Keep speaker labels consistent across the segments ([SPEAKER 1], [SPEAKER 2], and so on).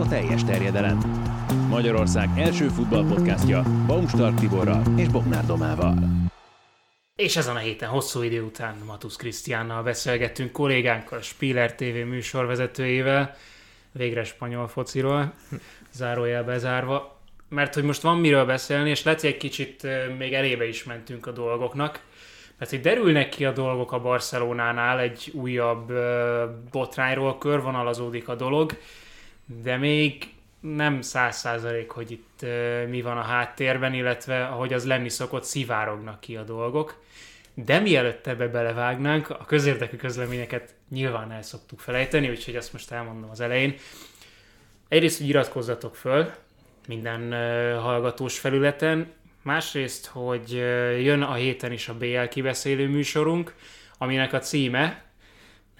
[SPEAKER 1] a teljes terjedelem. Magyarország első futballpodcastja Baumstark Tiborral és Bognár Domával.
[SPEAKER 2] És ezen a héten hosszú idő után Matusz Krisztiánnal beszélgettünk kollégánkkal, Spiller TV műsorvezetőjével, végre spanyol fociról, zárójel bezárva, mert hogy most van miről beszélni, és lehet, egy kicsit még elébe is mentünk a dolgoknak, mert hogy derülnek ki a dolgok a Barcelonánál, egy újabb botrányról körvonalazódik a dolog, de még nem száz százalék, hogy itt mi van a háttérben, illetve ahogy az lenni szokott, szivárognak ki a dolgok. De mielőtt ebbe belevágnánk, a közérdekű közleményeket nyilván el szoktuk felejteni, úgyhogy azt most elmondom az elején. Egyrészt, hogy iratkozzatok föl minden hallgatós felületen, másrészt, hogy jön a héten is a BL kibeszélő műsorunk, aminek a címe,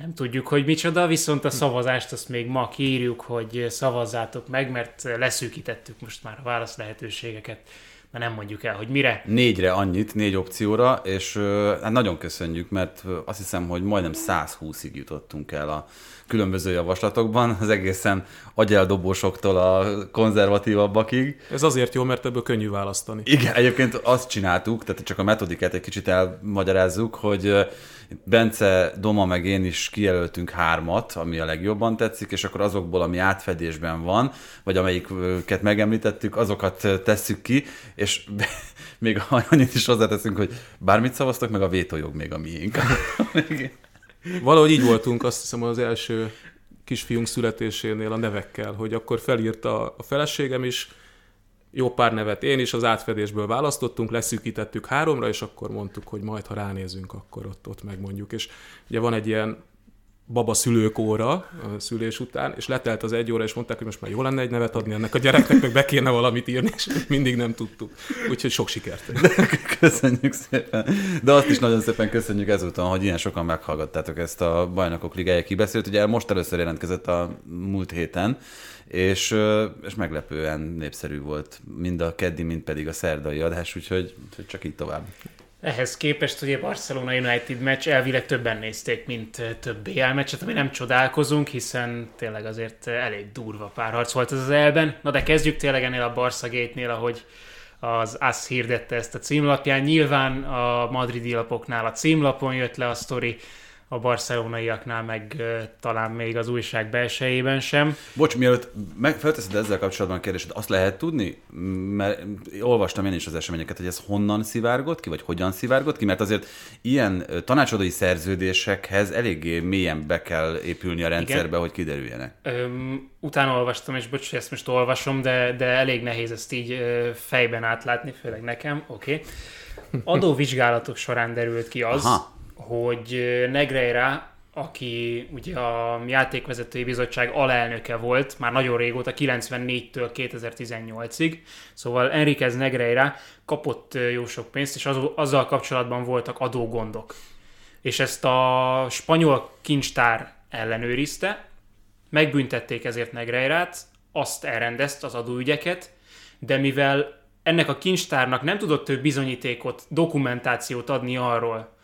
[SPEAKER 2] nem tudjuk, hogy micsoda, viszont a szavazást azt még ma kiírjuk, hogy szavazzátok meg, mert leszűkítettük most már a válasz lehetőségeket de nem mondjuk el, hogy mire.
[SPEAKER 3] Négyre annyit, négy opcióra, és hát nagyon köszönjük, mert azt hiszem, hogy majdnem 120-ig jutottunk el a különböző javaslatokban, az egészen agyeldobósoktól a konzervatívabbakig.
[SPEAKER 4] Ez azért jó, mert ebből könnyű választani.
[SPEAKER 3] Igen, egyébként azt csináltuk, tehát csak a metodikát egy kicsit elmagyarázzuk, hogy Bence, Doma meg én is kijelöltünk hármat, ami a legjobban tetszik, és akkor azokból, ami átfedésben van, vagy amelyiket megemlítettük, azokat tesszük ki, és még annyit is hozzáteszünk, hogy bármit szavaztok, meg a vétójog még a miénk.
[SPEAKER 4] Valahogy így voltunk, azt hiszem az első kisfiunk születésénél a nevekkel, hogy akkor felírta a feleségem is, jó pár nevet én is az átfedésből választottunk, leszűkítettük háromra, és akkor mondtuk, hogy majd, ha ránézünk, akkor ott, ott megmondjuk. És ugye van egy ilyen baba szülők óra a szülés után, és letelt az egy óra, és mondták, hogy most már jó lenne egy nevet adni ennek a gyereknek, meg be kéne valamit írni, és mindig nem tudtuk. Úgyhogy sok sikert.
[SPEAKER 3] köszönjük szépen. De azt is nagyon szépen köszönjük ezúton, hogy ilyen sokan meghallgattátok ezt a Bajnokok Ligája kibeszélt. Ugye most először jelentkezett a múlt héten, és, és meglepően népszerű volt mind a keddi, mind pedig a szerdai adás, úgyhogy csak így tovább.
[SPEAKER 2] Ehhez képest ugye Barcelona United meccs elvileg többen nézték, mint több BL meccset, ami nem csodálkozunk, hiszen tényleg azért elég durva párharc volt ez az elben. Na de kezdjük tényleg ennél a Barca Gate-nél, ahogy az ASZ hirdette ezt a címlapján. Nyilván a madridi lapoknál a címlapon jött le a sztori, a barcelonaiaknál, meg uh, talán még az újság belsejében sem.
[SPEAKER 3] Bocs, mielőtt meg, felteszed ezzel kapcsolatban a kérdést, azt lehet tudni? Mert olvastam én is az eseményeket, hogy ez honnan szivárgott ki, vagy hogyan szivárgott ki, mert azért ilyen tanácsadói szerződésekhez eléggé mélyen be kell épülni a rendszerbe, Igen. hogy kiderüljenek.
[SPEAKER 2] Öm, utána olvastam, és bocs, hogy ezt most olvasom, de, de elég nehéz ezt így fejben átlátni, főleg nekem, oké. Okay. Adóvizsgálatok során derült ki az, Aha hogy Negreira, aki ugye a játékvezetői bizottság alelnöke volt, már nagyon régóta, 94-től 2018-ig, szóval Enriquez Negreira kapott jó sok pénzt, és az, azzal kapcsolatban voltak adógondok. És ezt a spanyol kincstár ellenőrizte, megbüntették ezért Negreirát, azt elrendezte az adóügyeket, de mivel ennek a kincstárnak nem tudott több bizonyítékot, dokumentációt adni arról,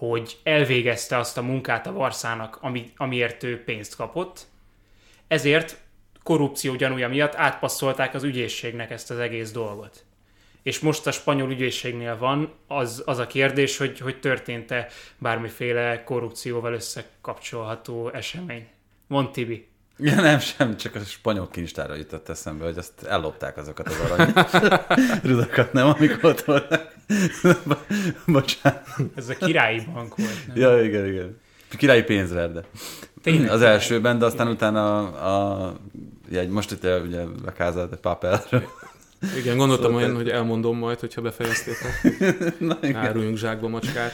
[SPEAKER 2] hogy elvégezte azt a munkát a Varszának, ami, amiért ő pénzt kapott. Ezért korrupció gyanúja miatt átpasszolták az ügyészségnek ezt az egész dolgot. És most a spanyol ügyészségnél van az, az a kérdés, hogy, hogy történt-e bármiféle korrupcióval összekapcsolható esemény. Mond Tibi.
[SPEAKER 3] Ja, nem, sem, csak a spanyol kincstára jutott eszembe, hogy azt ellopták azokat az arany rudakat, nem, amik ott voltak. Bocsánat.
[SPEAKER 2] Ez a királyi bank volt,
[SPEAKER 3] nem? Ja, igen, igen. Királyi pénzverde. Tényleg? Az elsőben, de aztán utána a, a ja, most itt ugye a Casa de Papelről.
[SPEAKER 4] Igen, gondoltam szóval olyan, hogy elmondom majd, hogyha befejeztétek. Na, Áruljunk zsákba macskát.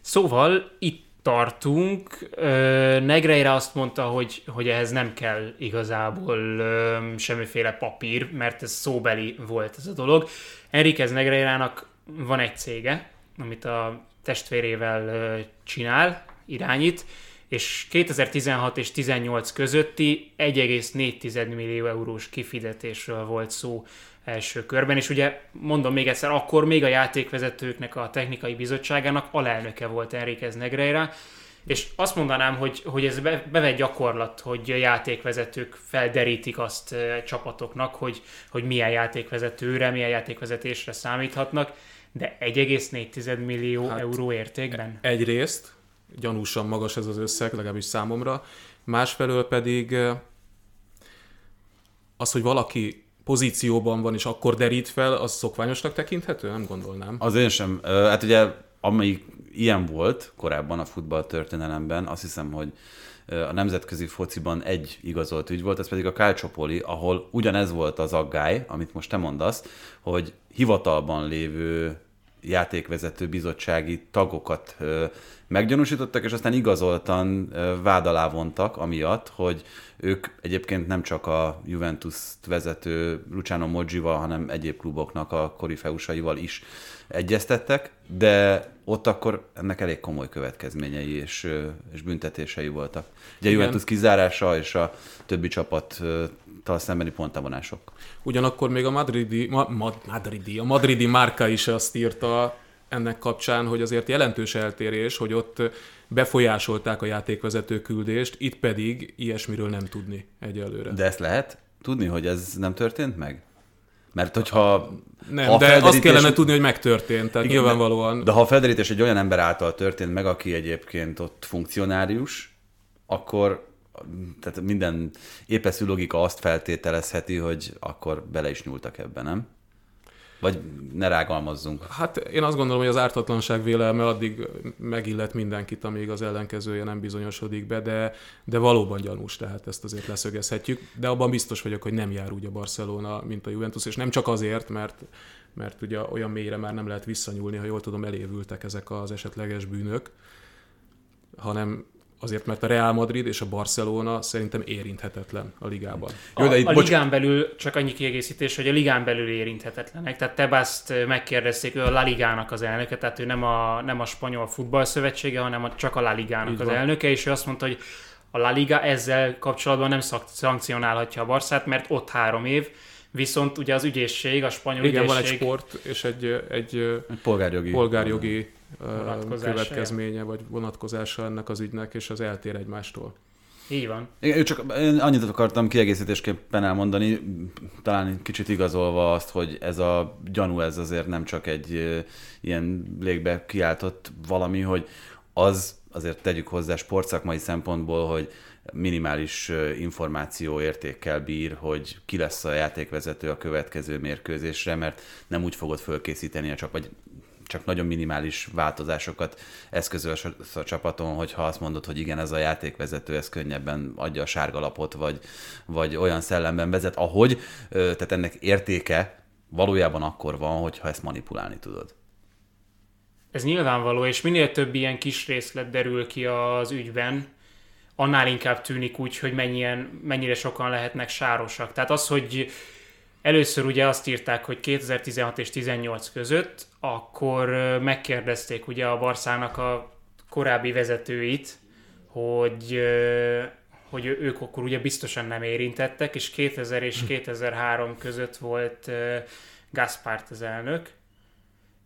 [SPEAKER 2] Szóval itt tartunk. Negreira azt mondta, hogy, hogy ehhez nem kell igazából semmiféle papír, mert ez szóbeli volt ez a dolog. Enriquez Negreirának van egy cége, amit a testvérével csinál, irányít, és 2016 és 18 közötti 1,4 millió eurós kifizetésről volt szó első körben, és ugye mondom még egyszer, akkor még a játékvezetőknek a technikai bizottságának alelnöke volt Enriquez Negreira, És azt mondanám, hogy, hogy ez be, bevett gyakorlat, hogy a játékvezetők felderítik azt csapatoknak, hogy, hogy milyen játékvezetőre, milyen játékvezetésre számíthatnak, de 1,4 millió hát, euró értékben?
[SPEAKER 4] Egyrészt, gyanúsan magas ez az összeg, legalábbis számomra, másfelől pedig az, hogy valaki pozícióban van, és akkor derít fel, az szokványosnak tekinthető? Nem gondolnám.
[SPEAKER 3] Az én sem. Hát ugye, amelyik ilyen volt korábban a futball történelemben, azt hiszem, hogy a nemzetközi fociban egy igazolt ügy volt, ez pedig a Calciopoli, ahol ugyanez volt az aggály, amit most te mondasz, hogy hivatalban lévő játékvezető bizottsági tagokat meggyanúsítottak, és aztán igazoltan vád alá vontak, amiatt, hogy ők egyébként nem csak a juventus vezető Luciano Moggival, hanem egyéb kluboknak a korifeusaival is egyeztettek, de ott akkor ennek elég komoly következményei és, és büntetései voltak. Ugye a Juventus kizárása és a többi csapattal szembeni pontavonások.
[SPEAKER 4] Ugyanakkor még a madridi, ma, ma, madridi, a madridi márka is azt írta ennek kapcsán, hogy azért jelentős eltérés, hogy ott befolyásolták a játékvezető küldést, itt pedig ilyesmiről nem tudni egyelőre.
[SPEAKER 3] De ezt lehet tudni, hogy ez nem történt meg? Mert hogyha...
[SPEAKER 4] Nem, ha de felderítés... azt kellene tudni, hogy megtörtént, tehát Igen, nyilvánvalóan...
[SPEAKER 3] De ha a felderítés egy olyan ember által történt meg, aki egyébként ott funkcionárius, akkor tehát minden épeszű logika azt feltételezheti, hogy akkor bele is nyúltak ebbe, nem? Vagy ne rágalmazzunk?
[SPEAKER 4] Hát én azt gondolom, hogy az ártatlanság vélelme addig megillet mindenkit, amíg az ellenkezője nem bizonyosodik be, de, de valóban gyanús, tehát ezt azért leszögezhetjük. De abban biztos vagyok, hogy nem jár úgy a Barcelona, mint a Juventus, és nem csak azért, mert mert ugye olyan mélyre már nem lehet visszanyúlni, ha jól tudom, elévültek ezek az esetleges bűnök, hanem azért, mert a Real Madrid és a Barcelona szerintem érinthetetlen a ligában.
[SPEAKER 2] Jó, de itt, a, bocs... ligán belül, csak annyi kiegészítés, hogy a ligán belül érinthetetlenek. Tehát Tebaszt megkérdezték, ő a La Ligának az elnöke, tehát ő nem a, nem a spanyol futballszövetsége, hanem a, csak a La Ligának Így az van. elnöke, és ő azt mondta, hogy a La Liga ezzel kapcsolatban nem szankcionálhatja a Barszát, mert ott három év, Viszont ugye az ügyészség, a spanyol
[SPEAKER 4] Igen,
[SPEAKER 2] ügyészség...
[SPEAKER 4] van egy sport és egy, egy, egy
[SPEAKER 3] polgárjogi,
[SPEAKER 4] polgárjogi következménye vagy vonatkozása ennek az ügynek, és az eltér egymástól.
[SPEAKER 2] Így van.
[SPEAKER 3] Igen, csak én annyit akartam kiegészítésképpen elmondani, talán kicsit igazolva azt, hogy ez a gyanú, ez azért nem csak egy ilyen légbe kiáltott valami, hogy az azért tegyük hozzá sportszakmai szempontból, hogy minimális információ értékkel bír, hogy ki lesz a játékvezető a következő mérkőzésre, mert nem úgy fogod fölkészíteni a csapat, vagy csak nagyon minimális változásokat eszközöl a csapaton, hogyha azt mondod, hogy igen, ez a játékvezető, ez könnyebben adja a sárgalapot, vagy, vagy olyan szellemben vezet, ahogy, tehát ennek értéke valójában akkor van, hogyha ezt manipulálni tudod.
[SPEAKER 2] Ez nyilvánvaló, és minél több ilyen kis részlet derül ki az ügyben, annál inkább tűnik úgy, hogy mennyien, mennyire sokan lehetnek sárosak. Tehát az, hogy először ugye azt írták, hogy 2016 és 18 között, akkor megkérdezték ugye a Barszának a korábbi vezetőit, hogy, hogy ők akkor ugye biztosan nem érintettek, és 2000 és 2003 között volt Gaspart az elnök,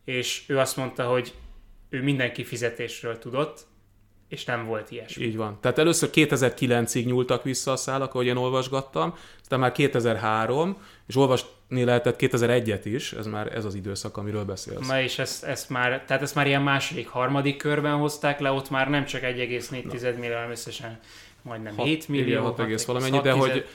[SPEAKER 2] és ő azt mondta, hogy ő mindenki fizetésről tudott, és nem volt ilyesmi.
[SPEAKER 4] Így van. Tehát először 2009-ig nyúltak vissza a szálak, ahogy én olvasgattam, aztán már 2003, és olvasni lehetett 2001-et is, ez már ez az időszak, amiről beszélsz.
[SPEAKER 2] Na és ezt, ezt már, tehát ezt már ilyen második, harmadik körben hozták le, ott már nem csak 1,4 millió, hanem összesen majdnem 6, 7 millió.
[SPEAKER 4] 6, 6 valamennyi, de hogy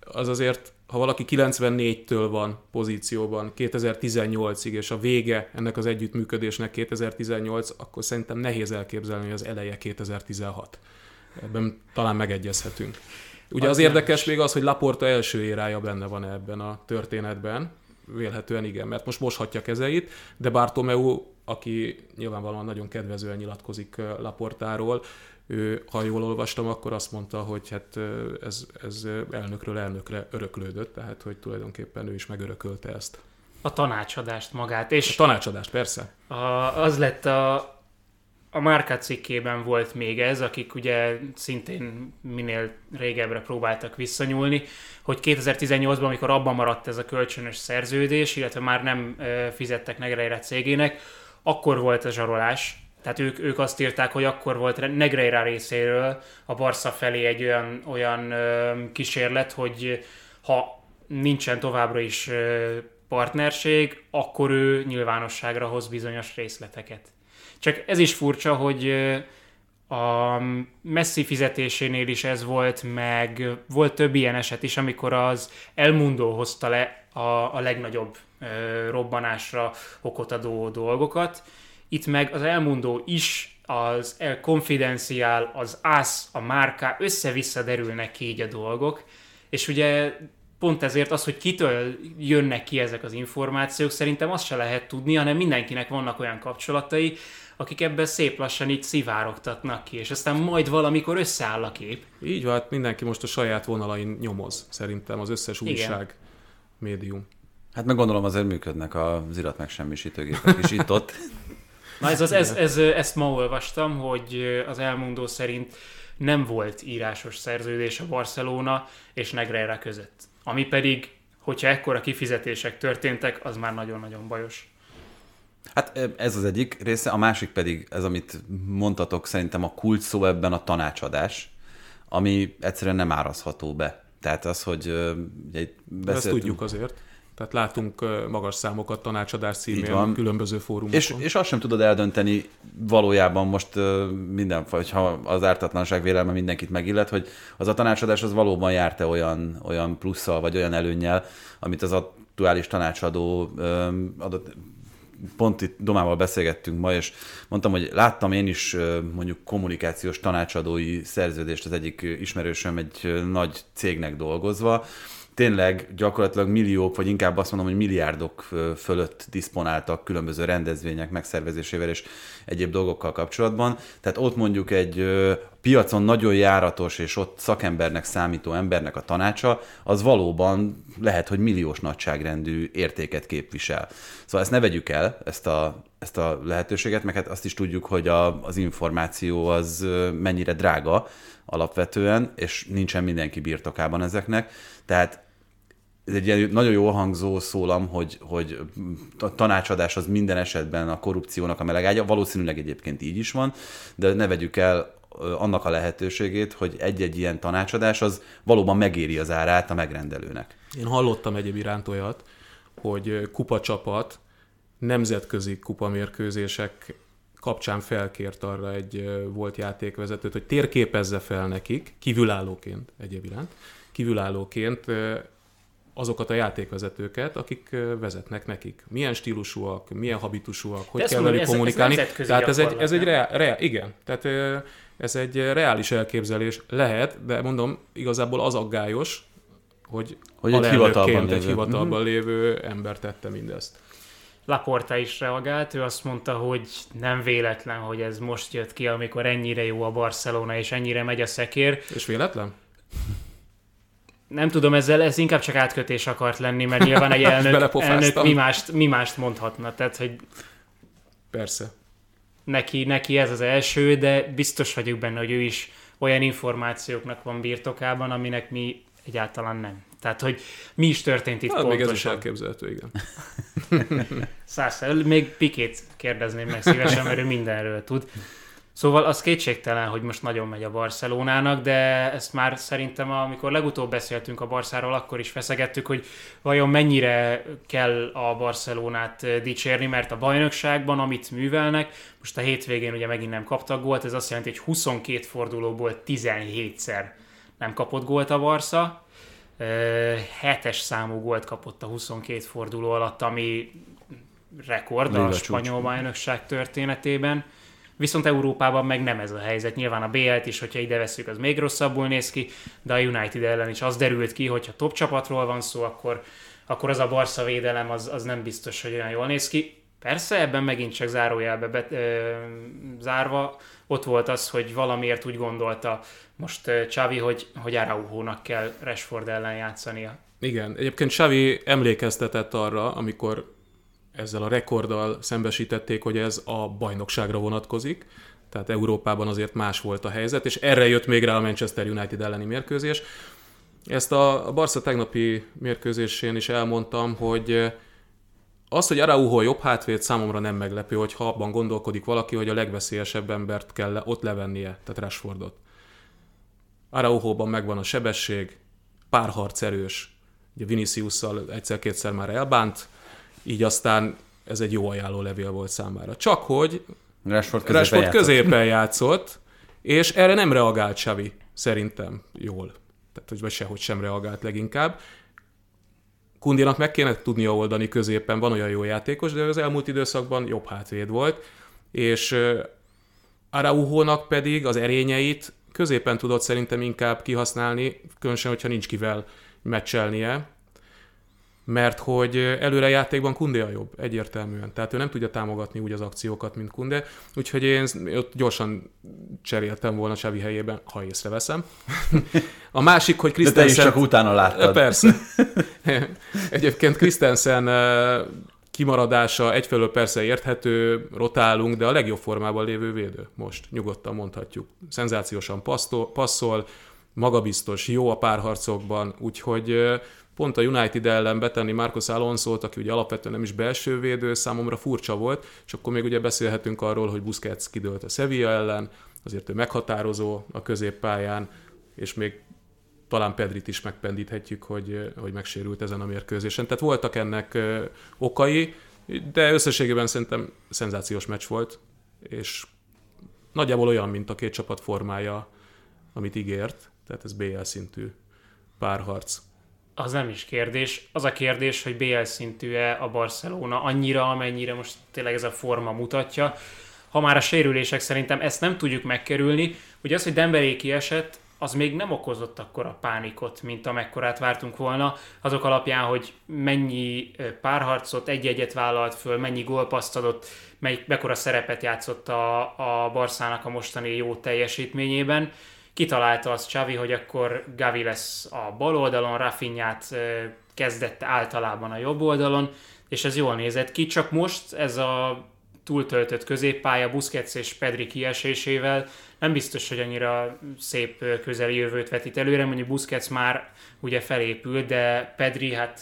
[SPEAKER 4] az azért ha valaki 94-től van pozícióban 2018-ig, és a vége ennek az együttműködésnek 2018, akkor szerintem nehéz elképzelni, hogy az eleje 2016. Ebben talán megegyezhetünk. Ugye az, az érdekes még az, hogy Laporta első érája benne van ebben a történetben, vélhetően igen, mert most moshatja kezeit, de Bartomeu, aki nyilvánvalóan nagyon kedvezően nyilatkozik Laportáról, ő, ha jól olvastam, akkor azt mondta, hogy hát ez, ez elnökről elnökre öröklődött, tehát hogy tulajdonképpen ő is megörökölte ezt.
[SPEAKER 2] A tanácsadást magát. És
[SPEAKER 4] a tanácsadást, persze.
[SPEAKER 2] A, az lett a, a Márka cikkében volt még ez, akik ugye szintén minél régebbre próbáltak visszanyúlni, hogy 2018-ban, amikor abban maradt ez a kölcsönös szerződés, illetve már nem fizettek Negreira cégének, akkor volt a zsarolás, tehát ők, ők azt írták, hogy akkor volt Negreira részéről a Barca felé egy olyan, olyan ö, kísérlet, hogy ha nincsen továbbra is ö, partnerség, akkor ő nyilvánosságra hoz bizonyos részleteket. Csak ez is furcsa, hogy a Messi fizetésénél is ez volt, meg volt több ilyen eset is, amikor az Elmundo hozta le a, a legnagyobb ö, robbanásra okot adó dolgokat. Itt meg az Elmundo is, az El Confidencial, az AS, a márká, össze-vissza derülnek ki így a dolgok, és ugye pont ezért az, hogy kitől jönnek ki ezek az információk, szerintem azt se lehet tudni, hanem mindenkinek vannak olyan kapcsolatai, akik ebben szép lassan így szivárogtatnak ki, és aztán majd valamikor összeáll a kép.
[SPEAKER 4] Így van, hát mindenki most a saját vonalain nyomoz, szerintem az összes újság, Igen. médium.
[SPEAKER 3] Hát meg gondolom azért működnek az irat megsemmisítőgépek is itt-ott.
[SPEAKER 2] Na ez az, ez, ez, ezt ma olvastam, hogy az elmondó szerint nem volt írásos szerződés a Barcelona és Negreira között. Ami pedig, hogyha ekkora kifizetések történtek, az már nagyon-nagyon bajos.
[SPEAKER 3] Hát ez az egyik része, a másik pedig ez, amit mondtatok, szerintem a kult szó ebben a tanácsadás, ami egyszerűen nem árazható be. Tehát az, hogy
[SPEAKER 4] ugye, beszéltünk... Ezt tudjuk azért. Tehát látunk magas számokat tanácsadás címén különböző fórumokon.
[SPEAKER 3] És, és azt sem tudod eldönteni valójában most minden, ha az ártatlanság vélelme mindenkit megillet, hogy az a tanácsadás az valóban járta olyan, olyan plusszal, vagy olyan előnnyel, amit az aktuális tanácsadó adott pont itt Domával beszélgettünk ma, és mondtam, hogy láttam én is mondjuk kommunikációs tanácsadói szerződést az egyik ismerősöm egy nagy cégnek dolgozva, tényleg gyakorlatilag milliók, vagy inkább azt mondom, hogy milliárdok fölött diszponáltak különböző rendezvények megszervezésével és egyéb dolgokkal kapcsolatban. Tehát ott mondjuk egy piacon nagyon járatos és ott szakembernek számító embernek a tanácsa, az valóban lehet, hogy milliós nagyságrendű értéket képvisel. Szóval ezt ne vegyük el, ezt a, ezt a lehetőséget, meg hát azt is tudjuk, hogy a, az információ az mennyire drága alapvetően, és nincsen mindenki birtokában ezeknek. Tehát ez egy ilyen nagyon jól hangzó szólam, hogy, hogy a tanácsadás az minden esetben a korrupciónak a melegágya, valószínűleg egyébként így is van, de ne vegyük el annak a lehetőségét, hogy egy-egy ilyen tanácsadás az valóban megéri az árát a megrendelőnek.
[SPEAKER 4] Én hallottam egyéb iránt olyat, hogy kupacsapat nemzetközi kupamérkőzések kapcsán felkért arra egy volt játékvezetőt, hogy térképezze fel nekik, kívülállóként egyéb iránt, kívülállóként azokat a játékvezetőket, akik vezetnek nekik. Milyen stílusúak, milyen habitusúak, hogy kell velük kommunikálni. Ez, ez Tehát ez egy, ez egy reál, reál, igen, tehát ez egy reális elképzelés lehet, de mondom, igazából az aggályos, hogy, hogy egy hivatalban, egy hivatalban mhm. lévő ember tette mindezt.
[SPEAKER 2] Laporta is reagált, ő azt mondta, hogy nem véletlen, hogy ez most jött ki, amikor ennyire jó a Barcelona, és ennyire megy a szekér.
[SPEAKER 4] És véletlen?
[SPEAKER 2] Nem tudom, ezzel ez inkább csak átkötés akart lenni, mert nyilván egy elnök, elnök mi, mást, mi mást mondhatna, tehát hogy
[SPEAKER 4] Persze.
[SPEAKER 2] Neki, neki ez az első, de biztos vagyok benne, hogy ő is olyan információknak van birtokában, aminek mi egyáltalán nem. Tehát, hogy mi is történt itt
[SPEAKER 4] hát, pontosan. Még ez is elképzelhető, igen.
[SPEAKER 2] Százszer. Még Pikét kérdezném meg szívesen, mert ő mindenről tud. Szóval az kétségtelen, hogy most nagyon megy a Barcelonának, de ezt már szerintem, amikor legutóbb beszéltünk a Barszáról, akkor is feszegettük, hogy vajon mennyire kell a Barcelonát dicsérni, mert a bajnokságban, amit művelnek, most a hétvégén ugye megint nem kaptak gólt, ez azt jelenti, hogy 22 fordulóból 17-szer nem kapott gólt a Barca, hetes számú gólt kapott a 22 forduló alatt, ami rekord a spanyol bajnokság történetében. Viszont Európában meg nem ez a helyzet. Nyilván a BL-t is, hogyha ide veszük, az még rosszabbul néz ki, de a United ellen is az derült ki, hogyha top csapatról van szó, akkor, akkor az a Barca védelem az, az nem biztos, hogy olyan jól néz ki. Persze, ebben megint csak zárójelbe bet, ö, zárva, ott volt az, hogy valamiért úgy gondolta most Csavi, hogy, hogy Araujónak kell Rashford ellen játszania.
[SPEAKER 4] Igen, egyébként Xavi emlékeztetett arra, amikor ezzel a rekorddal szembesítették, hogy ez a bajnokságra vonatkozik, tehát Európában azért más volt a helyzet, és erre jött még rá a Manchester United elleni mérkőzés. Ezt a Barca tegnapi mérkőzésén is elmondtam, hogy Az, hogy Araujo jobb hátvéd számomra nem meglepő, hogyha abban gondolkodik valaki, hogy a legveszélyesebb embert kell ott levennie, tehát Rashfordot. Araujóban megvan a sebesség, párharc erős, ugye Viniciusszal egyszer-kétszer már elbánt, így aztán ez egy jó ajánló levél volt számára. Csak hogy
[SPEAKER 3] Rashford középen,
[SPEAKER 4] Rashford
[SPEAKER 3] játszott.
[SPEAKER 4] középen játszott, és erre nem reagált Xavi, szerintem jól. Tehát, hogy vagy sehogy sem reagált leginkább. Kundinak meg kéne tudnia oldani középen, van olyan jó játékos, de az elmúlt időszakban jobb hátvéd volt, és Araujónak pedig az erényeit középen tudott szerintem inkább kihasználni, különösen, hogyha nincs kivel meccselnie, mert hogy előre játékban Kunde a jobb, egyértelműen. Tehát ő nem tudja támogatni úgy az akciókat, mint Kunde, úgyhogy én ott gyorsan cseréltem volna Xavi helyében, ha észreveszem. A másik, hogy
[SPEAKER 3] De te is
[SPEAKER 4] Christensen...
[SPEAKER 3] csak utána láttad.
[SPEAKER 4] Persze. Egyébként Christensen kimaradása egyfelől persze érthető, rotálunk, de a legjobb formában lévő védő most, nyugodtan mondhatjuk. Szenzációsan passzol, passzol magabiztos, jó a párharcokban, úgyhogy pont a United ellen betenni Marcos Alonso-t, aki ugye alapvetően nem is belső védő, számomra furcsa volt, és akkor még ugye beszélhetünk arról, hogy Busquets kidőlt a Sevilla ellen, azért ő meghatározó a középpályán, és még talán Pedrit is megpendíthetjük, hogy, hogy megsérült ezen a mérkőzésen. Tehát voltak ennek okai, de összességében szerintem szenzációs meccs volt, és nagyjából olyan, mint a két csapat formája, amit ígért, tehát ez BL szintű párharc.
[SPEAKER 2] Az nem is kérdés. Az a kérdés, hogy BL szintű-e a Barcelona annyira, amennyire most tényleg ez a forma mutatja. Ha már a sérülések szerintem ezt nem tudjuk megkerülni, ugye az, hogy Dembélé kiesett, az még nem okozott akkor a pánikot, mint amekkorát vártunk volna, azok alapján, hogy mennyi párharcot egy-egyet vállalt föl, mennyi gólpaszt adott, mely, mekkora szerepet játszott a, a Barszának a mostani jó teljesítményében. Kitalálta az Xavi, hogy akkor Gavi lesz a bal oldalon, Rafinhát kezdett általában a jobb oldalon, és ez jól nézett ki, csak most ez a túltöltött középpálya Busquets és Pedri kiesésével nem biztos, hogy annyira szép közeli jövőt vetít előre, mondjuk Busquets már ugye felépült, de Pedri hát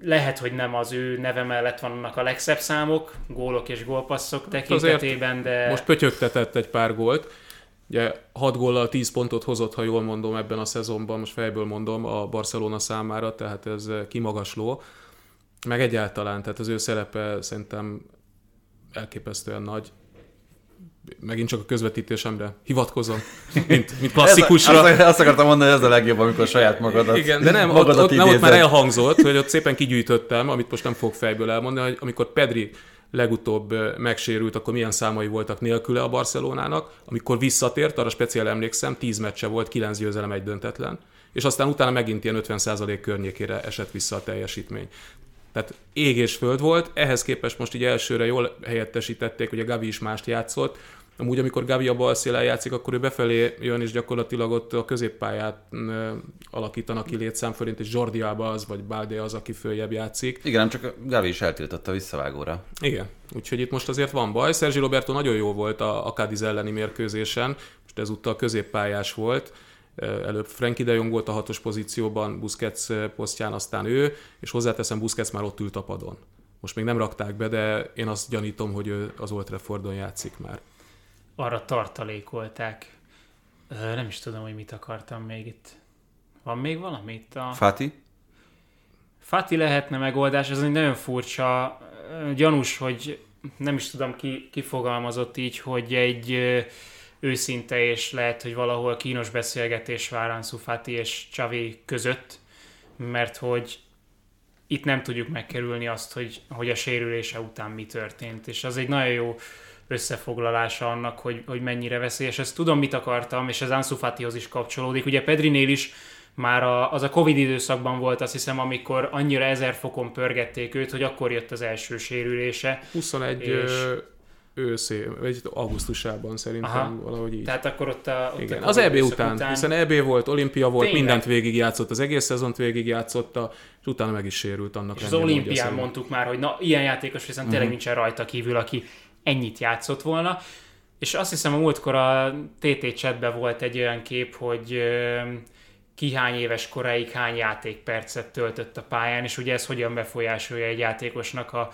[SPEAKER 2] lehet, hogy nem az ő neve mellett vannak a legszebb számok, gólok és gólpasszok tekintetében, de...
[SPEAKER 4] Most pötyögtetett egy pár gólt. Ugye 6 góllal 10 pontot hozott, ha jól mondom ebben a szezonban, most fejből mondom a Barcelona számára, tehát ez kimagasló. Meg egyáltalán, tehát az ő szerepe szerintem elképesztően nagy. Megint csak a közvetítésemre hivatkozom, mint, mint klasszikusra.
[SPEAKER 3] Ez azt akartam mondani, hogy ez a legjobb, amikor saját magadat
[SPEAKER 4] Igen, de nem, ott, ott, nem, ott már elhangzott, hogy ott szépen kigyűjtöttem, amit most nem fog fejből elmondani, hogy amikor Pedri legutóbb megsérült, akkor milyen számai voltak nélküle a Barcelonának. Amikor visszatért, arra speciál emlékszem, 10 meccse volt, 9 győzelem, egy döntetlen. És aztán utána megint ilyen 50% környékére esett vissza a teljesítmény. Tehát ég és föld volt, ehhez képest most így elsőre jól helyettesítették, hogy a Gavi is mást játszott, Amúgy, amikor Gavi a bal szélen játszik, akkor ő befelé jön, és gyakorlatilag ott a középpályát alakítanak ki létszám fölint, és Jordi Alba az, vagy Balde az, aki följebb játszik.
[SPEAKER 3] Igen, nem csak Gavi is eltiltotta visszavágóra.
[SPEAKER 4] Igen, úgyhogy itt most azért van baj. Sergi Roberto nagyon jó volt a, a Cadiz elleni mérkőzésen, most ezúttal középpályás volt. Előbb Frankie de Jong volt a hatos pozícióban, Busquets posztján, aztán ő, és hozzáteszem, Busquets már ott ült a padon. Most még nem rakták be, de én azt gyanítom, hogy ő az Old Traffordon játszik már
[SPEAKER 2] arra tartalékolták. Nem is tudom, hogy mit akartam még itt. Van még valami itt a...
[SPEAKER 3] Fati?
[SPEAKER 2] Fati lehetne megoldás, ez egy nagyon furcsa, gyanús, hogy nem is tudom ki, ki fogalmazott így, hogy egy őszinte és lehet, hogy valahol kínos beszélgetés vár Ansu Fati és Csavi között, mert hogy itt nem tudjuk megkerülni azt, hogy, hogy a sérülése után mi történt, és az egy nagyon jó összefoglalása annak, hogy, hogy mennyire veszélyes. Ezt tudom, mit akartam, és ez Ansu Fatihoz is kapcsolódik. Ugye Pedrinél is már a, az a Covid időszakban volt, azt hiszem, amikor annyira ezer fokon pörgették őt, hogy akkor jött az első sérülése.
[SPEAKER 4] 21 és... őszé, vagy augusztusában szerintem Aha. valahogy így.
[SPEAKER 2] Tehát akkor ott a... Ott
[SPEAKER 4] Igen. A az EB után, után, hiszen EB volt, olimpia volt, Tényleg. mindent végigjátszott, az egész szezont végigjátszotta, és utána meg is sérült annak.
[SPEAKER 2] És az olimpián mondtuk már, hogy na, ilyen játékos viszont tényleg uh-huh. nincsen rajta kívül, aki ennyit játszott volna. És azt hiszem a múltkor a TT chatben volt egy olyan kép, hogy ki hány éves koráig hány játékpercet töltött a pályán, és ugye ez hogyan befolyásolja egy játékosnak a,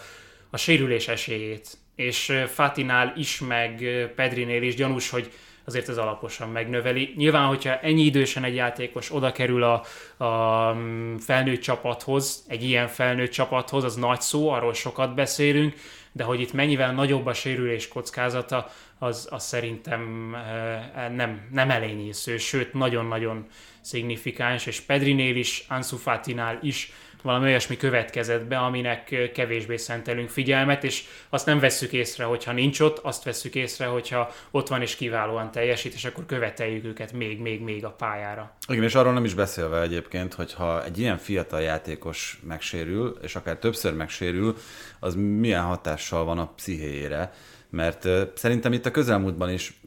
[SPEAKER 2] a sérülés esélyét. És Fatinál is, meg Pedrinél is gyanús, hogy azért ez alaposan megnöveli. Nyilván, hogyha ennyi idősen egy játékos oda kerül a, a mm, felnőtt csapathoz, egy ilyen felnőtt csapathoz, az nagy szó, arról sokat beszélünk, de hogy itt mennyivel nagyobb a sérülés kockázata, az, az szerintem eh, nem, nem elényésző, sőt nagyon-nagyon szignifikáns, és Pedrinél is, Ansu Fatinál is valami olyasmi következett be, aminek kevésbé szentelünk figyelmet, és azt nem vesszük észre, hogyha nincs ott, azt vesszük észre, hogyha ott van és kiválóan teljesít, és akkor követeljük őket még, még, még a pályára.
[SPEAKER 3] Igen, és arról nem is beszélve egyébként, hogyha egy ilyen fiatal játékos megsérül, és akár többször megsérül, az milyen hatással van a pszichéjére, mert szerintem itt a közelmúltban is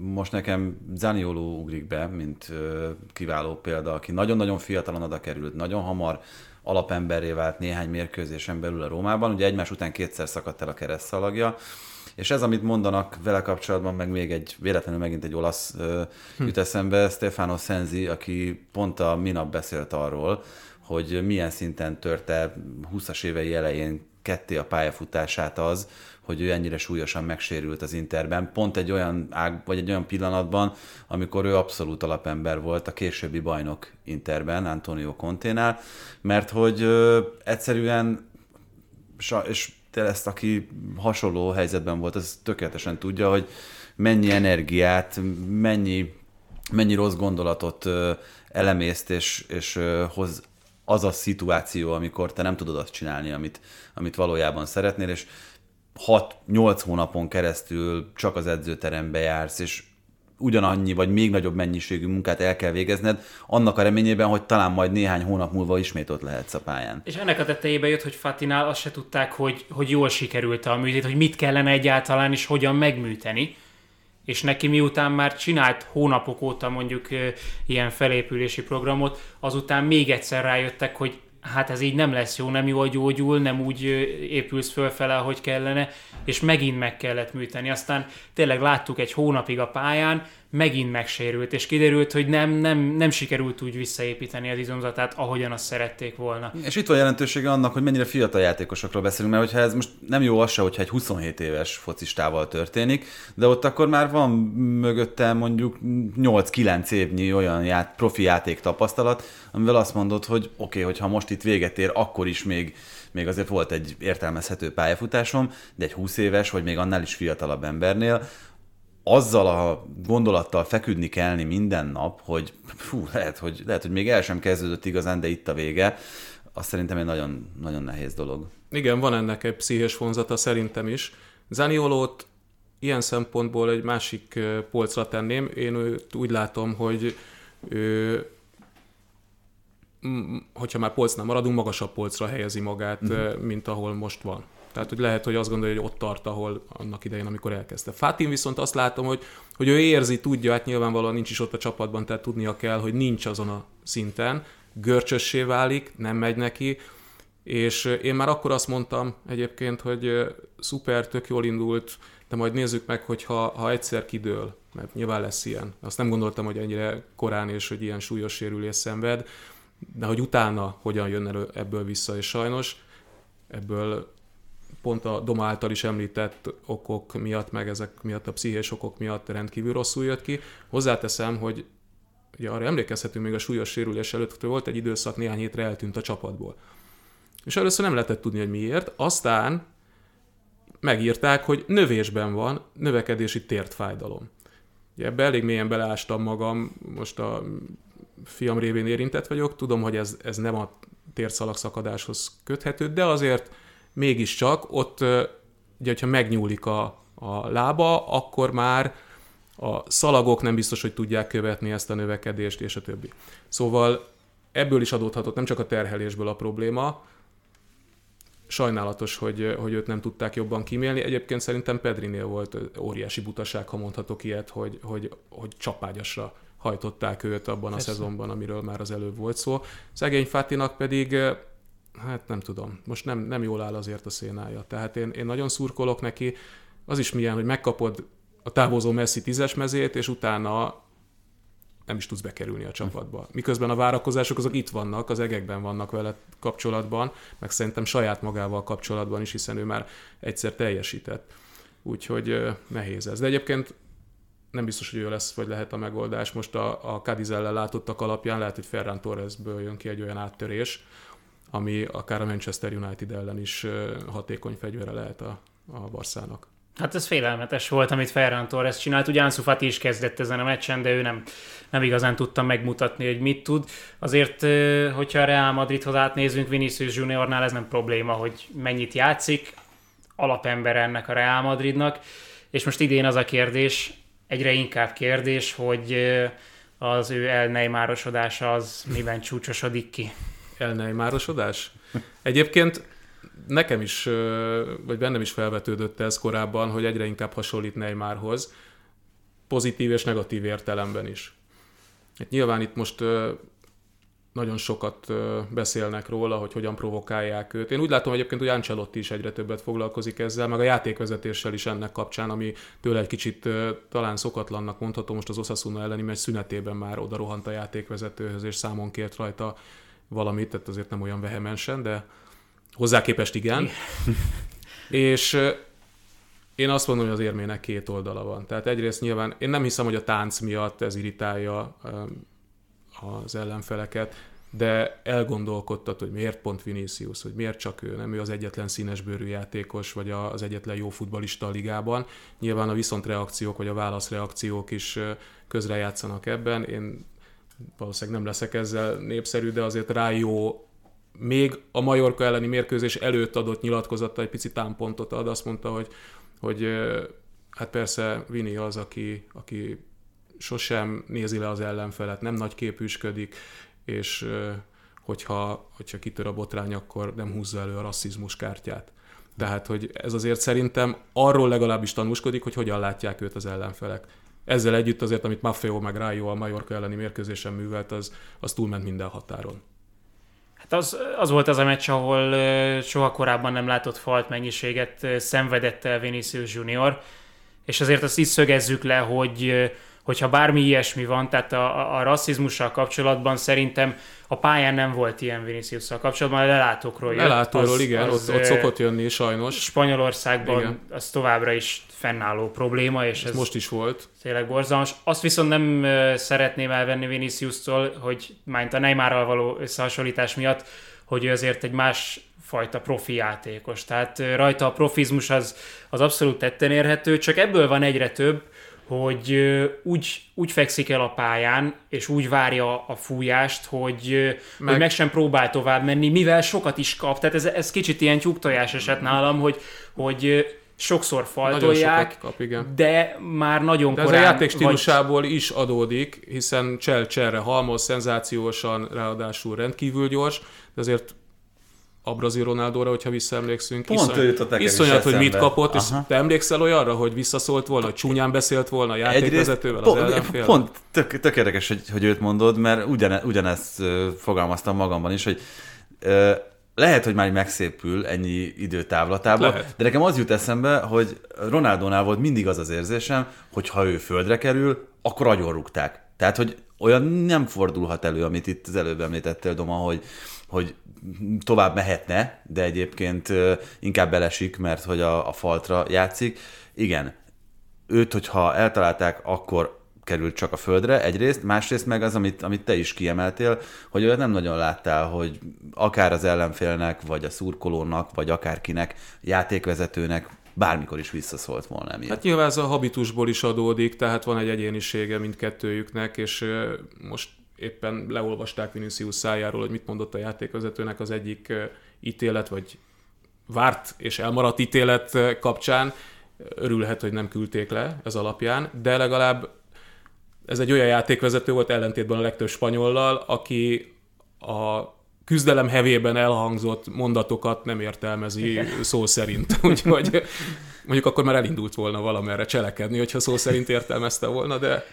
[SPEAKER 3] most nekem Zanioló ugrik be, mint kiváló példa, aki nagyon-nagyon fiatalon oda került, nagyon hamar alapemberré vált néhány mérkőzésen belül a Rómában. Ugye egymás után kétszer szakadt el a keresztszalagja, és ez, amit mondanak vele kapcsolatban, meg még egy, véletlenül megint egy olasz uh, jut eszembe, Stefano Senzi, aki pont a minap beszélt arról, hogy milyen szinten törte 20-as évei elején ketté a pályafutását az, hogy ő ennyire súlyosan megsérült az Interben. Pont egy olyan ág, vagy egy olyan pillanatban, amikor ő abszolút alapember volt a későbbi bajnok Interben, Antonio Conténál, mert hogy ö, egyszerűen, és ezt, aki hasonló helyzetben volt, az tökéletesen tudja, hogy mennyi energiát, mennyi, mennyi rossz gondolatot elemészt, és, és hoz az a szituáció, amikor te nem tudod azt csinálni, amit, amit valójában szeretnél, és 6-8 hónapon keresztül csak az edzőterembe jársz, és ugyanannyi vagy még nagyobb mennyiségű munkát el kell végezned, annak a reményében, hogy talán majd néhány hónap múlva ismét ott lehetsz a pályán.
[SPEAKER 2] És ennek a tetejébe jött, hogy Fatinál azt se tudták, hogy, hogy jól sikerült a műtét, hogy mit kellene egyáltalán és hogyan megműteni. És neki miután már csinált hónapok óta mondjuk ilyen felépülési programot, azután még egyszer rájöttek, hogy hát ez így nem lesz jó, nem jól gyógyul, nem úgy épülsz fölfele, ahogy kellene, és megint meg kellett műteni. Aztán tényleg láttuk egy hónapig a pályán, megint megsérült, és kiderült, hogy nem, nem, nem sikerült úgy visszaépíteni az izomzatát, ahogyan azt szerették volna.
[SPEAKER 3] És itt van jelentősége annak, hogy mennyire fiatal játékosokról beszélünk, mert hogyha ez most nem jó az se, hogyha egy 27 éves focistával történik, de ott akkor már van mögötte mondjuk 8-9 évnyi olyan ját, profi játék tapasztalat, amivel azt mondod, hogy oké, okay, hogyha most itt véget ér, akkor is még még azért volt egy értelmezhető pályafutásom, de egy 20 éves, vagy még annál is fiatalabb embernél, azzal a gondolattal feküdni kelni minden nap, hogy fú, lehet, hogy, lehet, hogy még el sem kezdődött igazán, de itt a vége, az szerintem egy nagyon, nagyon nehéz dolog.
[SPEAKER 4] Igen, van ennek egy pszichés vonzata szerintem is. Zaniolót ilyen szempontból egy másik polcra tenném. Én őt úgy látom, hogy ő, hogyha már polcnál maradunk, magasabb polcra helyezi magát, uh-huh. mint ahol most van. Tehát, hogy lehet, hogy azt gondolja, hogy ott tart, ahol annak idején, amikor elkezdte. Fatin viszont azt látom, hogy, hogy ő érzi, tudja, hát nyilvánvalóan nincs is ott a csapatban, tehát tudnia kell, hogy nincs azon a szinten, görcsössé válik, nem megy neki, és én már akkor azt mondtam egyébként, hogy szuper, tök jól indult, de majd nézzük meg, hogy ha, ha egyszer kidől, mert nyilván lesz ilyen. Azt nem gondoltam, hogy ennyire korán és hogy ilyen súlyos sérülés szenved, de hogy utána hogyan jön elő ebből vissza, és sajnos ebből pont a Doma által is említett okok miatt, meg ezek miatt a pszichés okok miatt rendkívül rosszul jött ki. Hozzáteszem, hogy ugye arra emlékezhetünk még a súlyos sérülés előtt, hogy volt egy időszak, néhány hétre eltűnt a csapatból. És először nem lehetett tudni, hogy miért. Aztán megírták, hogy növésben van növekedési tért fájdalom. Ugye ebbe elég mélyen beleástam magam, most a fiam révén érintett vagyok, tudom, hogy ez, ez nem a térszalagszakadáshoz köthető, de azért mégiscsak ott, ugye, hogyha megnyúlik a, a lába, akkor már a szalagok nem biztos, hogy tudják követni ezt a növekedést, és a többi. Szóval ebből is adódhatott nem csak a terhelésből a probléma, sajnálatos, hogy, hogy őt nem tudták jobban kimélni. Egyébként szerintem Pedrinél volt óriási butaság, ha mondhatok ilyet, hogy, hogy, hogy csapágyasra hajtották őt abban Persze. a szezonban, amiről már az előbb volt szó. Szegény Fátinak pedig hát nem tudom, most nem, nem jól áll azért a szénája. Tehát én, én nagyon szurkolok neki, az is milyen, hogy megkapod a távozó Messi tízes mezét, és utána nem is tudsz bekerülni a csapatba. Miközben a várakozások azok itt vannak, az egekben vannak vele kapcsolatban, meg szerintem saját magával kapcsolatban is, hiszen ő már egyszer teljesített. Úgyhogy nehéz ez. De egyébként nem biztos, hogy ő lesz, vagy lehet a megoldás. Most a, a Cadizellel látottak alapján lehet, hogy Ferran Torresből jön ki egy olyan áttörés, ami akár a Manchester United ellen is hatékony fegyvere lehet a, a Barszának.
[SPEAKER 2] Hát ez félelmetes volt, amit Ferran Torres csinált. Ugye Ansu Fati is kezdett ezen a meccsen, de ő nem, nem igazán tudta megmutatni, hogy mit tud. Azért, hogyha a Real Madridhoz átnézünk, Vinicius Juniornál ez nem probléma, hogy mennyit játszik. Alapember ennek a Real Madridnak. És most idén az a kérdés, egyre inkább kérdés, hogy az ő elneimárosodása az miben csúcsosodik ki.
[SPEAKER 4] Elneimárosodás? Egyébként nekem is, vagy bennem is felvetődött ez korábban, hogy egyre inkább hasonlít Neymarhoz, pozitív és negatív értelemben is. Hát nyilván itt most nagyon sokat beszélnek róla, hogy hogyan provokálják őt. Én úgy látom egyébként, hogy Ancelotti is egyre többet foglalkozik ezzel, meg a játékvezetéssel is ennek kapcsán, ami tőle egy kicsit talán szokatlannak mondható, most az Osasuna elleni meccs szünetében már oda rohant a játékvezetőhöz, és számon kért rajta valamit, tehát azért nem olyan vehemensen, de hozzá képest igen. és én azt mondom, hogy az érmének két oldala van. Tehát egyrészt nyilván, én nem hiszem, hogy a tánc miatt ez irritálja az ellenfeleket, de elgondolkodtat, hogy miért pont Vinicius, hogy miért csak ő, nem ő az egyetlen színesbőrű játékos, vagy az egyetlen jó futbalista a ligában. Nyilván a viszontreakciók, vagy a válaszreakciók is közrejátszanak ebben. Én valószínűleg nem leszek ezzel népszerű, de azért rá jó még a Majorka elleni mérkőzés előtt adott nyilatkozata egy picit támpontot ad, azt mondta, hogy, hogy hát persze Vini az, aki, aki sosem nézi le az ellenfelet, nem nagy képűsködik, és hogyha, hogyha kitör a botrány, akkor nem húzza elő a rasszizmus kártyát. Tehát, hogy ez azért szerintem arról legalábbis tanúskodik, hogy hogyan látják őt az ellenfelek. Ezzel együtt azért, amit Maffeo meg Rájó a Majorka elleni mérkőzésen művelt, az, az túlment minden határon.
[SPEAKER 2] Hát az, az volt az a meccs, ahol soha korábban nem látott falt mennyiséget szenvedett el Vinicius Junior, és azért azt is szögezzük le, hogy hogyha bármi ilyesmi van, tehát a, a, rasszizmussal kapcsolatban szerintem a pályán nem volt ilyen vinicius kapcsolatban, a lelátókról
[SPEAKER 4] jött. Lelátóról, az, igen, az, ott, ott szokott jönni sajnos.
[SPEAKER 2] Spanyolországban igen. az továbbra is fennálló probléma, és ez,
[SPEAKER 4] ez most is volt.
[SPEAKER 2] Tényleg borzalmas. Azt viszont nem szeretném elvenni Vinicius-tól, hogy mányt a Neymarral való összehasonlítás miatt, hogy ő azért egy más fajta profi játékos. Tehát rajta a profizmus az, az abszolút tetten érhető, csak ebből van egyre több, hogy úgy, úgy fekszik el a pályán, és úgy várja a fújást, hogy meg, hogy meg sem próbál tovább menni, mivel sokat is kap. Tehát ez, ez kicsit ilyen tyúktojás eset nálam, hogy, hogy sokszor faltolják, kap, igen. de már nagyon
[SPEAKER 4] de
[SPEAKER 2] korán...
[SPEAKER 4] ez a játék stílusából vagy... is adódik, hiszen csel cselre halmoz, szenzációsan, ráadásul rendkívül gyors, de azért a brazil Ronaldóra, hogyha visszaemlékszünk.
[SPEAKER 3] Pont iszony, ő a
[SPEAKER 4] Iszonyat, hogy mit kapott, Aha. és te emlékszel olyanra, hogy visszaszólt volna, hogy csúnyán beszélt volna a játékvezetővel, az ellenfél?
[SPEAKER 3] Pont tök, tök érdekes, hogy, hogy őt mondod, mert ugyane, ugyanezt fogalmaztam magamban is, hogy lehet, hogy már megszépül ennyi időtávlatában, lehet. de nekem az jut eszembe, hogy Ronaldónál volt mindig az az érzésem, hogy ha ő földre kerül, akkor agyonrúgták. Tehát, hogy olyan nem fordulhat elő, amit itt az előbb említettél, Doma, hogy, hogy tovább mehetne, de egyébként inkább belesik, mert hogy a, a faltra játszik. Igen, őt, hogyha eltalálták, akkor került csak a földre egyrészt, másrészt meg az, amit, amit te is kiemeltél, hogy olyat nem nagyon láttál, hogy akár az ellenfélnek, vagy a szurkolónak, vagy akárkinek, játékvezetőnek bármikor is visszaszólt volna emiatt.
[SPEAKER 4] Hát nyilván ez a habitusból is adódik, tehát van egy egyénisége mindkettőjüknek, és most éppen leolvasták Vinicius szájáról, hogy mit mondott a játékvezetőnek az egyik ítélet, vagy várt és elmaradt ítélet kapcsán. Örülhet, hogy nem küldték le ez alapján, de legalább ez egy olyan játékvezető volt ellentétben a legtöbb spanyollal, aki a küzdelem hevében elhangzott mondatokat nem értelmezi szó szerint. Úgyhogy mondjuk akkor már elindult volna valamerre cselekedni, hogyha szó szerint értelmezte volna, de...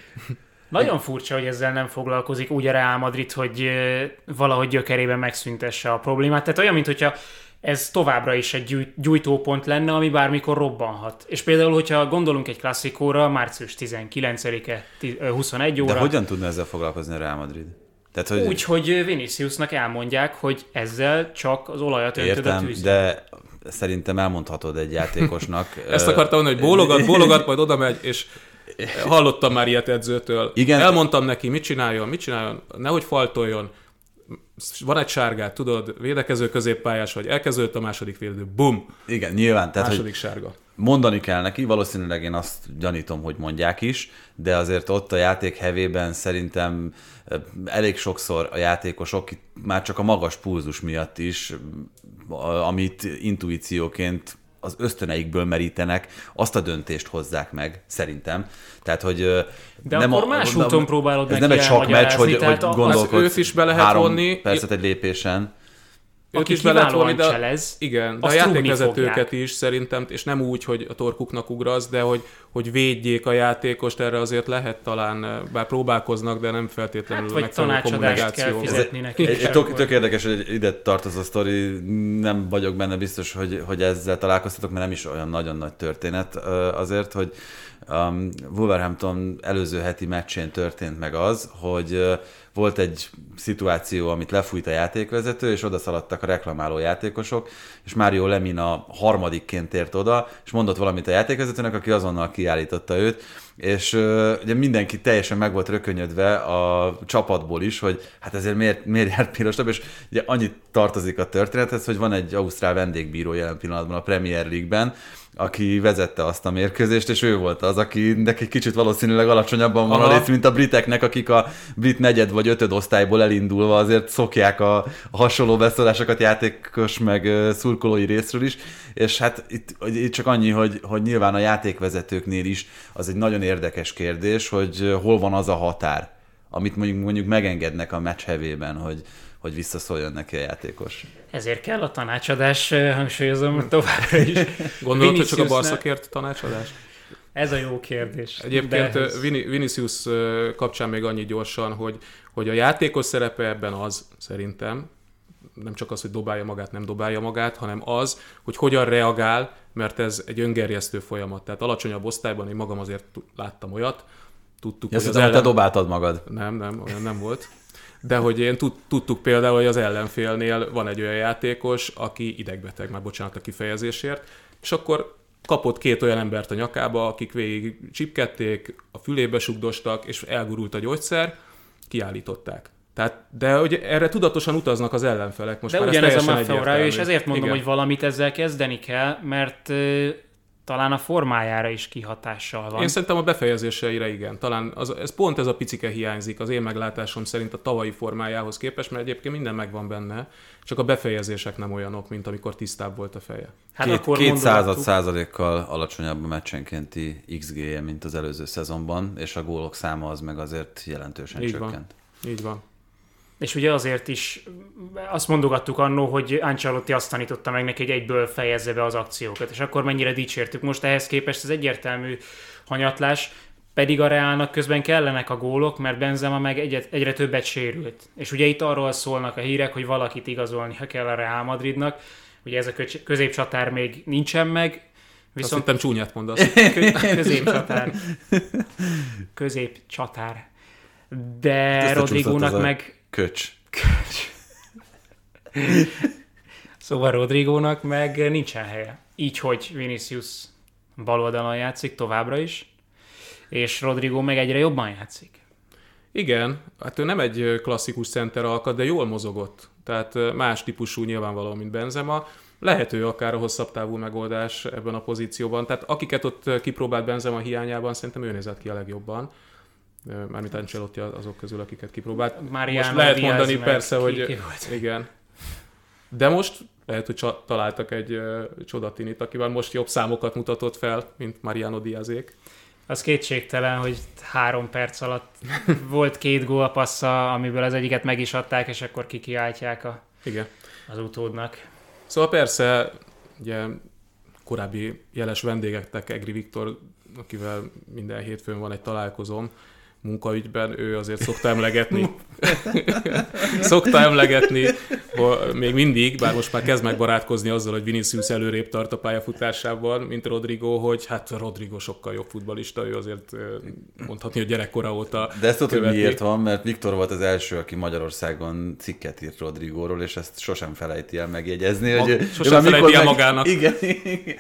[SPEAKER 2] Nagyon furcsa, hogy ezzel nem foglalkozik úgy a Real Madrid, hogy valahogy gyökerében megszüntesse a problémát. Tehát olyan, mint hogyha ez továbbra is egy gyújtópont lenne, ami bármikor robbanhat. És például, hogyha gondolunk egy klasszikóra, március 19-e, 21 óra.
[SPEAKER 3] De hogyan tudna ezzel foglalkozni a Real Madrid?
[SPEAKER 2] Tehát, hogy... Úgy, hogy Viniciusnak elmondják, hogy ezzel csak az olajat öntöd a
[SPEAKER 3] de szerintem elmondhatod egy játékosnak.
[SPEAKER 4] Ezt akartam mondani, hogy bólogat, bólogat, majd oda megy, és hallottam már ilyet edzőtől. Igen. Elmondtam neki, mit csináljon, mit csináljon, nehogy faltoljon, van egy sárgát, tudod, védekező középpályás vagy, elkezdődött a második félidő, bum!
[SPEAKER 3] Igen, nyilván.
[SPEAKER 4] Tehát, második sárga.
[SPEAKER 3] Mondani kell neki, valószínűleg én azt gyanítom, hogy mondják is, de azért ott a játék hevében szerintem elég sokszor a játékosok már csak a magas pulzus miatt is, amit intuícióként az ösztöneikből merítenek, azt a döntést hozzák meg, szerintem. Tehát, hogy
[SPEAKER 2] de nem akkor más a, úton próbálod
[SPEAKER 3] ez nem egy sok meccs, hogy, hogy gondolkodsz
[SPEAKER 4] őt is be lehet három vonni.
[SPEAKER 3] percet egy lépésen.
[SPEAKER 4] Ők is be lehet vonni, de, cselez, igen, de a játékvezetőket is szerintem, és nem úgy, hogy a torkuknak ugrasz, de hogy, hogy védjék a játékost, erre azért lehet talán, bár próbálkoznak, de nem feltétlenül hát, vagy megfelelő kommunikáció.
[SPEAKER 2] Kell fizetni neki.
[SPEAKER 3] Egy, tök, tök érdekes, hogy ide tart az a sztori, nem vagyok benne biztos, hogy, hogy ezzel találkoztatok, mert nem is olyan nagyon nagy történet azért, hogy um, Wolverhampton előző heti meccsén történt meg az, hogy uh, volt egy szituáció, amit lefújt a játékvezető, és oda szaladtak a reklamáló játékosok, és Mário Lemina harmadikként ért oda, és mondott valamit a játékvezetőnek, aki azonnal kiállította őt, és uh, ugye mindenki teljesen meg volt rökönyödve a csapatból is, hogy hát ezért miért, miért járt pirosabb, és ugye annyit tartozik a történethez, hogy van egy ausztrál vendégbíró jelen pillanatban a Premier League-ben, aki vezette azt a mérkőzést, és ő volt az, aki neki kicsit valószínűleg alacsonyabban van Aha. a léc, mint a briteknek, akik a brit negyed vagy ötöd osztályból elindulva azért szokják a, a hasonló beszólásokat játékos meg szurkolói részről is, és hát itt, itt csak annyi, hogy, hogy nyilván a játékvezetőknél is az egy nagyon érdekes kérdés, hogy hol van az a határ, amit mondjuk, mondjuk megengednek a meccs hevében, hogy, hogy visszaszóljon neki a játékos.
[SPEAKER 2] Ezért kell a tanácsadás, hangsúlyozom továbbra is.
[SPEAKER 4] Gondolod, hogy csak a balszakért tanácsadás?
[SPEAKER 2] Ez a jó kérdés.
[SPEAKER 4] Egyébként ehhez... Vinicius kapcsán még annyi gyorsan, hogy, hogy a játékos szerepe ebben az, szerintem, nem csak az, hogy dobálja magát, nem dobálja magát, hanem az, hogy hogyan reagál, mert ez egy öngerjesztő folyamat. Tehát alacsonyabb osztályban én magam azért láttam olyat, tudtuk,
[SPEAKER 3] ja, hogy az ellen... te dobáltad magad.
[SPEAKER 4] Nem, nem, olyan nem volt de hogy én tudtuk például, hogy az ellenfélnél van egy olyan játékos, aki idegbeteg, már bocsánat a kifejezésért, és akkor kapott két olyan embert a nyakába, akik végig csipkedték, a fülébe sugdostak, és elgurult a gyógyszer, kiállították. Tehát, de hogy erre tudatosan utaznak az ellenfelek.
[SPEAKER 2] Most de ugyanez a Maffeora, és ezért mondom, Igen. hogy valamit ezzel kezdeni kell, mert talán a formájára is kihatással van.
[SPEAKER 4] Én szerintem a befejezéseire igen. Talán az, ez pont ez a picike hiányzik az én meglátásom szerint a tavalyi formájához képest, mert egyébként minden megvan benne, csak a befejezések nem olyanok, mint amikor tisztább volt a feje.
[SPEAKER 3] Hát két, akkor két század százalékkal alacsonyabb a meccsenkénti XG-je, mint az előző szezonban, és a gólok száma az meg azért jelentősen
[SPEAKER 4] Így
[SPEAKER 3] csökkent.
[SPEAKER 4] Van. Így van.
[SPEAKER 2] És ugye azért is azt mondogattuk annó, hogy Ancelotti azt tanította meg neki, hogy egyből fejezze be az akciókat, és akkor mennyire dicsértük. Most ehhez képest ez egyértelmű hanyatlás, pedig a Reálnak közben kellenek a gólok, mert Benzema meg egyre, egyre többet sérült. És ugye itt arról szólnak a hírek, hogy valakit igazolnia kell a Real Madridnak, ugye ez a középcsatár még nincsen meg,
[SPEAKER 4] Viszont Azt csúnyát mondasz.
[SPEAKER 2] Középcsatár. Középcsatár. De Rodrigónak meg
[SPEAKER 3] Köcs.
[SPEAKER 2] Köcs. szóval Rodrigónak meg nincsen helye. Így, hogy Vinicius bal oldalon játszik továbbra is, és Rodrigo meg egyre jobban játszik.
[SPEAKER 4] Igen, hát ő nem egy klasszikus center alkat, de jól mozogott. Tehát más típusú nyilvánvaló, mint Benzema. Lehető akár a hosszabb távú megoldás ebben a pozícióban. Tehát akiket ott kipróbált Benzema hiányában, szerintem ő nézett ki a legjobban. Mármint Ancelotti azok közül, akiket kipróbált.
[SPEAKER 2] Mariano
[SPEAKER 4] most lehet Diaz mondani persze, ki, hogy ki volt? igen. De most lehet, hogy találtak egy uh, csodatinit, akivel most jobb számokat mutatott fel, mint Mariano Diazék.
[SPEAKER 2] Az kétségtelen, hogy három perc alatt volt két gólpassza, amiből az egyiket meg is adták, és akkor kikiáltják a,
[SPEAKER 4] Igen.
[SPEAKER 2] az utódnak.
[SPEAKER 4] Szóval persze, ugye korábbi jeles vendégeknek Egri Viktor, akivel minden hétfőn van egy találkozom, munkaügyben ő azért szokta emlegetni, szokta emlegetni, hogy még mindig, bár most már kezd megbarátkozni azzal, hogy Vinicius előrébb tart a pályafutásában, mint Rodrigo, hogy hát Rodrigo sokkal jobb futbalista, ő azért mondhatni, hogy gyerekkora óta
[SPEAKER 3] De ezt tudod, hogy miért van, mert Viktor volt az első, aki Magyarországon cikket írt Rodrigóról, és ezt sosem felejti el megjegyezni.
[SPEAKER 4] Mag,
[SPEAKER 3] hogy
[SPEAKER 4] sosem felejti el meg... magának.
[SPEAKER 3] Igen, igen.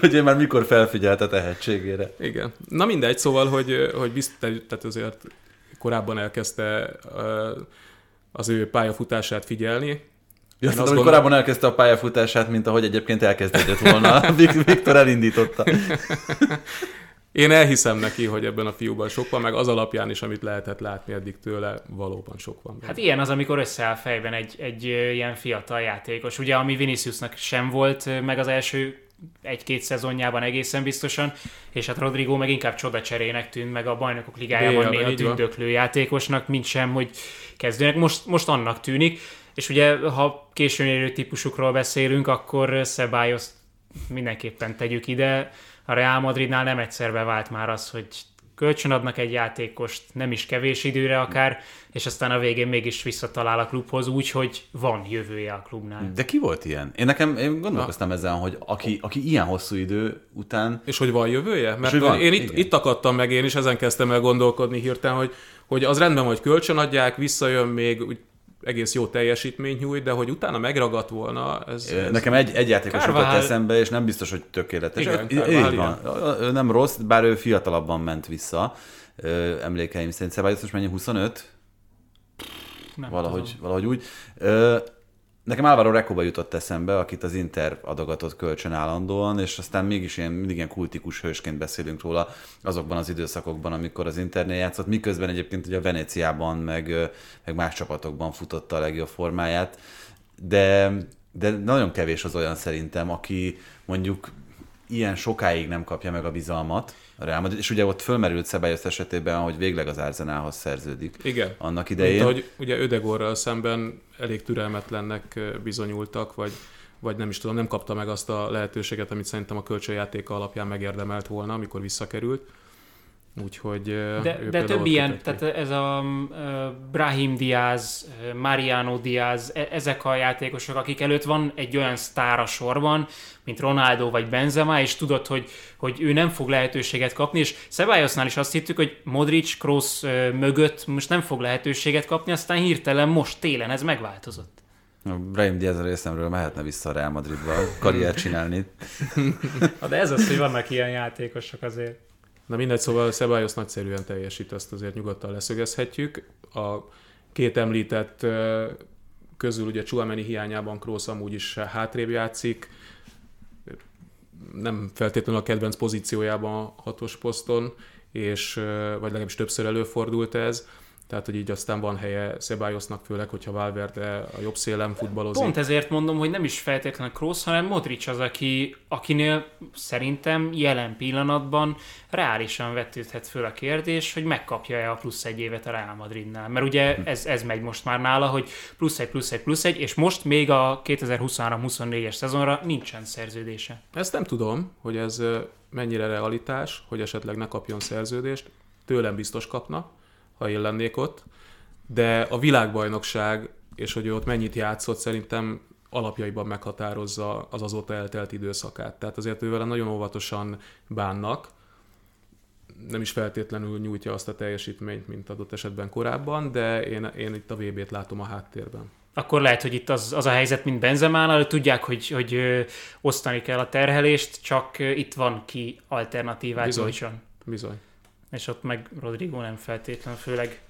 [SPEAKER 3] hogy ő már mikor felfigyelt a tehetségére.
[SPEAKER 4] Igen. Na mindegy, szóval, hogy, hogy bizt, tehát azért korábban elkezdte az ő pályafutását figyelni.
[SPEAKER 3] Ja, azt gondol... korábban elkezdte a pályafutását, mint ahogy egyébként elkezdődött volna. Viktor elindította.
[SPEAKER 4] Én elhiszem neki, hogy ebben a fiúban sok van, meg az alapján is, amit lehetett látni eddig tőle, valóban sok van.
[SPEAKER 2] Hát ilyen az, amikor összeáll fejben egy, egy ilyen fiatal játékos. Ugye, ami Viniciusnak sem volt meg az első egy-két szezonjában egészen biztosan, és hát Rodrigo meg inkább csodacserének tűnt, meg a bajnokok ligájában néha tündöklő játékosnak, mint sem, hogy kezdőnek. Most, most annak tűnik, és ugye, ha későn érő típusukról beszélünk, akkor Szebályos mindenképpen tegyük ide. A Real Madridnál nem egyszer bevált már az, hogy kölcsönadnak egy játékost, nem is kevés időre akár, és aztán a végén mégis visszatalál a klubhoz úgy, hogy van jövője a klubnál.
[SPEAKER 3] De ki volt ilyen? Én nekem én gondolkoztam Na. ezen, hogy aki, aki ilyen hosszú idő után...
[SPEAKER 4] És hogy van jövője? Mert van? én itt, itt akadtam meg, én is ezen kezdtem el gondolkodni hirtelen, hogy, hogy az rendben, hogy kölcsönadják, visszajön még, úgy egész jó teljesítményt nyújt, de hogy utána megragadt volna, ez... ez
[SPEAKER 3] Nekem egy, egy játékos jutott eszembe, és nem biztos, hogy tökéletes. Igen, így van. Ő nem rossz, bár ő fiatalabban ment vissza, emlékeim szerint. Szebályos most mennyi, 25? Nem valahogy, tudom. valahogy úgy. Nekem Álvaro Rekóba jutott eszembe, akit az Inter adogatott kölcsön állandóan, és aztán mégis ilyen, mindig ilyen kultikus hősként beszélünk róla azokban az időszakokban, amikor az Internél játszott, miközben egyébként ugye a Venéciában, meg, meg más csapatokban futotta a legjobb formáját, de, de nagyon kevés az olyan szerintem, aki mondjuk ilyen sokáig nem kapja meg a bizalmat, a Real Madrid, és ugye ott fölmerült Szebályosz esetében, hogy végleg az Arzenálhoz szerződik.
[SPEAKER 4] Igen.
[SPEAKER 3] Annak idején.
[SPEAKER 4] Mint ahogy ugye Ödegorral szemben elég türelmetlennek bizonyultak, vagy, vagy nem is tudom, nem kapta meg azt a lehetőséget, amit szerintem a kölcsönjátéka alapján megérdemelt volna, amikor visszakerült. Úgyhogy
[SPEAKER 2] de, de több ilyen, tehát ez a uh, Brahim Diaz, Mariano Diaz, e- ezek a játékosok, akik előtt van egy olyan sztár a sorban, mint Ronaldo vagy Benzema, és tudod, hogy, hogy ő nem fog lehetőséget kapni, és Szebályosznál is azt hittük, hogy Modric, Kroos uh, mögött most nem fog lehetőséget kapni, aztán hirtelen most télen ez megváltozott.
[SPEAKER 3] Brahim Diaz a részemről mehetne vissza a Real Madridba karriert csinálni.
[SPEAKER 2] de ez az, hogy vannak ilyen játékosok azért.
[SPEAKER 4] Na mindegy, szóval Szebályosz nagyszerűen teljesít, azt azért nyugodtan leszögezhetjük. A két említett közül ugye Csuameni hiányában Krósz amúgy is hátrébb játszik, nem feltétlenül a kedvenc pozíciójában a hatos poszton, és, vagy legalábbis többször előfordult ez tehát hogy így aztán van helye Szebályosnak, főleg, hogyha Valverde a jobb szélen futballozik.
[SPEAKER 2] Pont ezért mondom, hogy nem is feltétlenül Kroos, hanem Modric az, aki, akinél szerintem jelen pillanatban reálisan vetődhet föl a kérdés, hogy megkapja-e a plusz egy évet a Real Madridnál. Mert ugye ez, ez megy most már nála, hogy plusz egy, plusz egy, plusz egy, és most még a 2023-24-es szezonra nincsen szerződése.
[SPEAKER 4] Ezt nem tudom, hogy ez mennyire realitás, hogy esetleg ne kapjon szerződést. Tőlem biztos kapna ha én lennék ott, de a világbajnokság, és hogy ő ott mennyit játszott, szerintem alapjaiban meghatározza az azóta eltelt időszakát. Tehát azért ővel nagyon óvatosan bánnak, nem is feltétlenül nyújtja azt a teljesítményt, mint adott esetben korábban, de én, én itt a VB-t látom a háttérben.
[SPEAKER 2] Akkor lehet, hogy itt az, az a helyzet, mint Benzemánál, tudják, hogy, hogy osztani kell a terhelést, csak itt van ki alternatívát
[SPEAKER 4] Bizony. Bizony
[SPEAKER 2] és ott meg Rodrigo nem feltétlen, főleg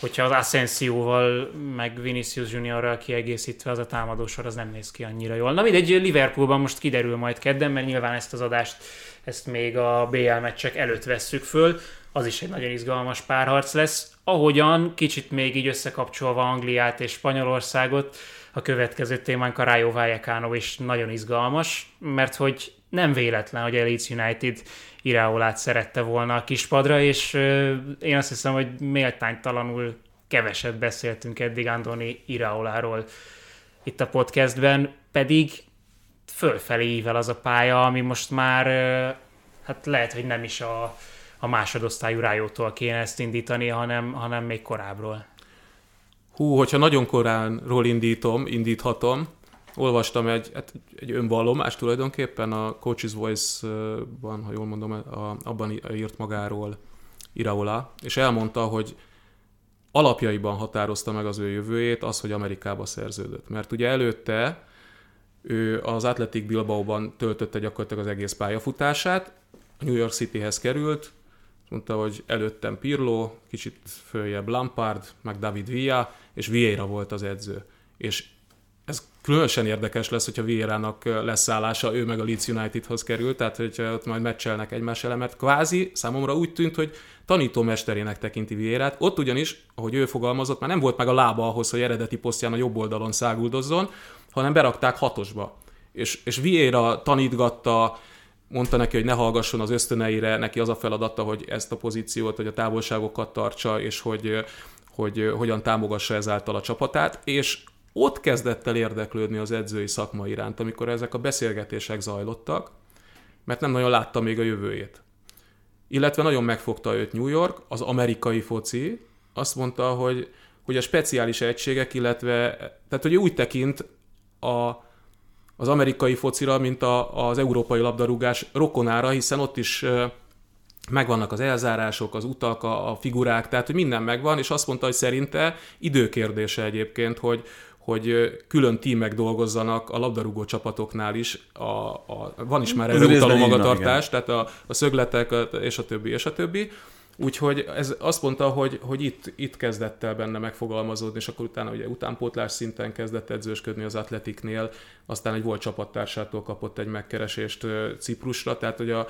[SPEAKER 2] hogyha az Asensio-val, meg Vinicius Juniorral kiegészítve az a támadósor, az nem néz ki annyira jól. Na mindegy, Liverpoolban most kiderül majd kedden, mert nyilván ezt az adást, ezt még a BL meccsek előtt vesszük föl, az is egy nagyon izgalmas párharc lesz. Ahogyan kicsit még így összekapcsolva Angliát és Spanyolországot, a következő témánk a Rayo Vallecano is nagyon izgalmas, mert hogy nem véletlen, hogy a Leeds United Iraolát szerette volna a kispadra, és én azt hiszem, hogy méltánytalanul keveset beszéltünk eddig Andoni Iraoláról itt a podcastben, pedig fölfelé ível az a pálya, ami most már hát lehet, hogy nem is a, a másodosztályú rájótól kéne ezt indítani, hanem, hanem még korábbról.
[SPEAKER 4] Hú, hogyha nagyon koránról indítom, indíthatom, olvastam egy, hát egy önvallomás tulajdonképpen a Coach's Voice-ban, ha jól mondom, a, abban írt magáról Iraola, és elmondta, hogy alapjaiban határozta meg az ő jövőjét az, hogy Amerikába szerződött. Mert ugye előtte ő az Athletic Bilbao-ban töltötte gyakorlatilag az egész pályafutását, New York Cityhez került, mondta, hogy előttem Pirlo, kicsit följebb Lampard, meg David Villa, és Vieira volt az edző. És különösen érdekes lesz, hogyha Vieira-nak lesz állása, ő meg a Leeds Unitedhoz kerül, tehát hogy ott majd meccselnek egymás elemet. Kvázi számomra úgy tűnt, hogy tanítómesterének tekinti Vieirát. Ott ugyanis, ahogy ő fogalmazott, már nem volt meg a lába ahhoz, hogy eredeti posztján a jobb oldalon száguldozzon, hanem berakták hatosba. És, és Vieira tanítgatta, mondta neki, hogy ne hallgasson az ösztöneire, neki az a feladata, hogy ezt a pozíciót, hogy a távolságokat tartsa, és hogy, hogy hogyan támogassa ezáltal a csapatát, és ott kezdett el érdeklődni az edzői szakma iránt, amikor ezek a beszélgetések zajlottak, mert nem nagyon látta még a jövőjét. Illetve nagyon megfogta őt New York, az amerikai foci, azt mondta, hogy, hogy a speciális egységek, illetve, tehát hogy úgy tekint a, az amerikai focira, mint a, az európai labdarúgás rokonára, hiszen ott is megvannak az elzárások, az utak, a, a figurák, tehát hogy minden megvan, és azt mondta, hogy szerinte időkérdése egyébként, hogy, hogy külön tímek dolgozzanak a labdarúgó csapatoknál is. A, a, van is már erre utaló magatartás, tehát a, a szögletek és a többi, és a többi. Úgyhogy ez azt mondta, hogy, hogy itt, itt kezdett el benne megfogalmazódni, és akkor utána ugye utánpótlás szinten kezdett edzősködni az Atletiknél, aztán egy volt csapattársától kapott egy megkeresést Ciprusra, tehát hogy a,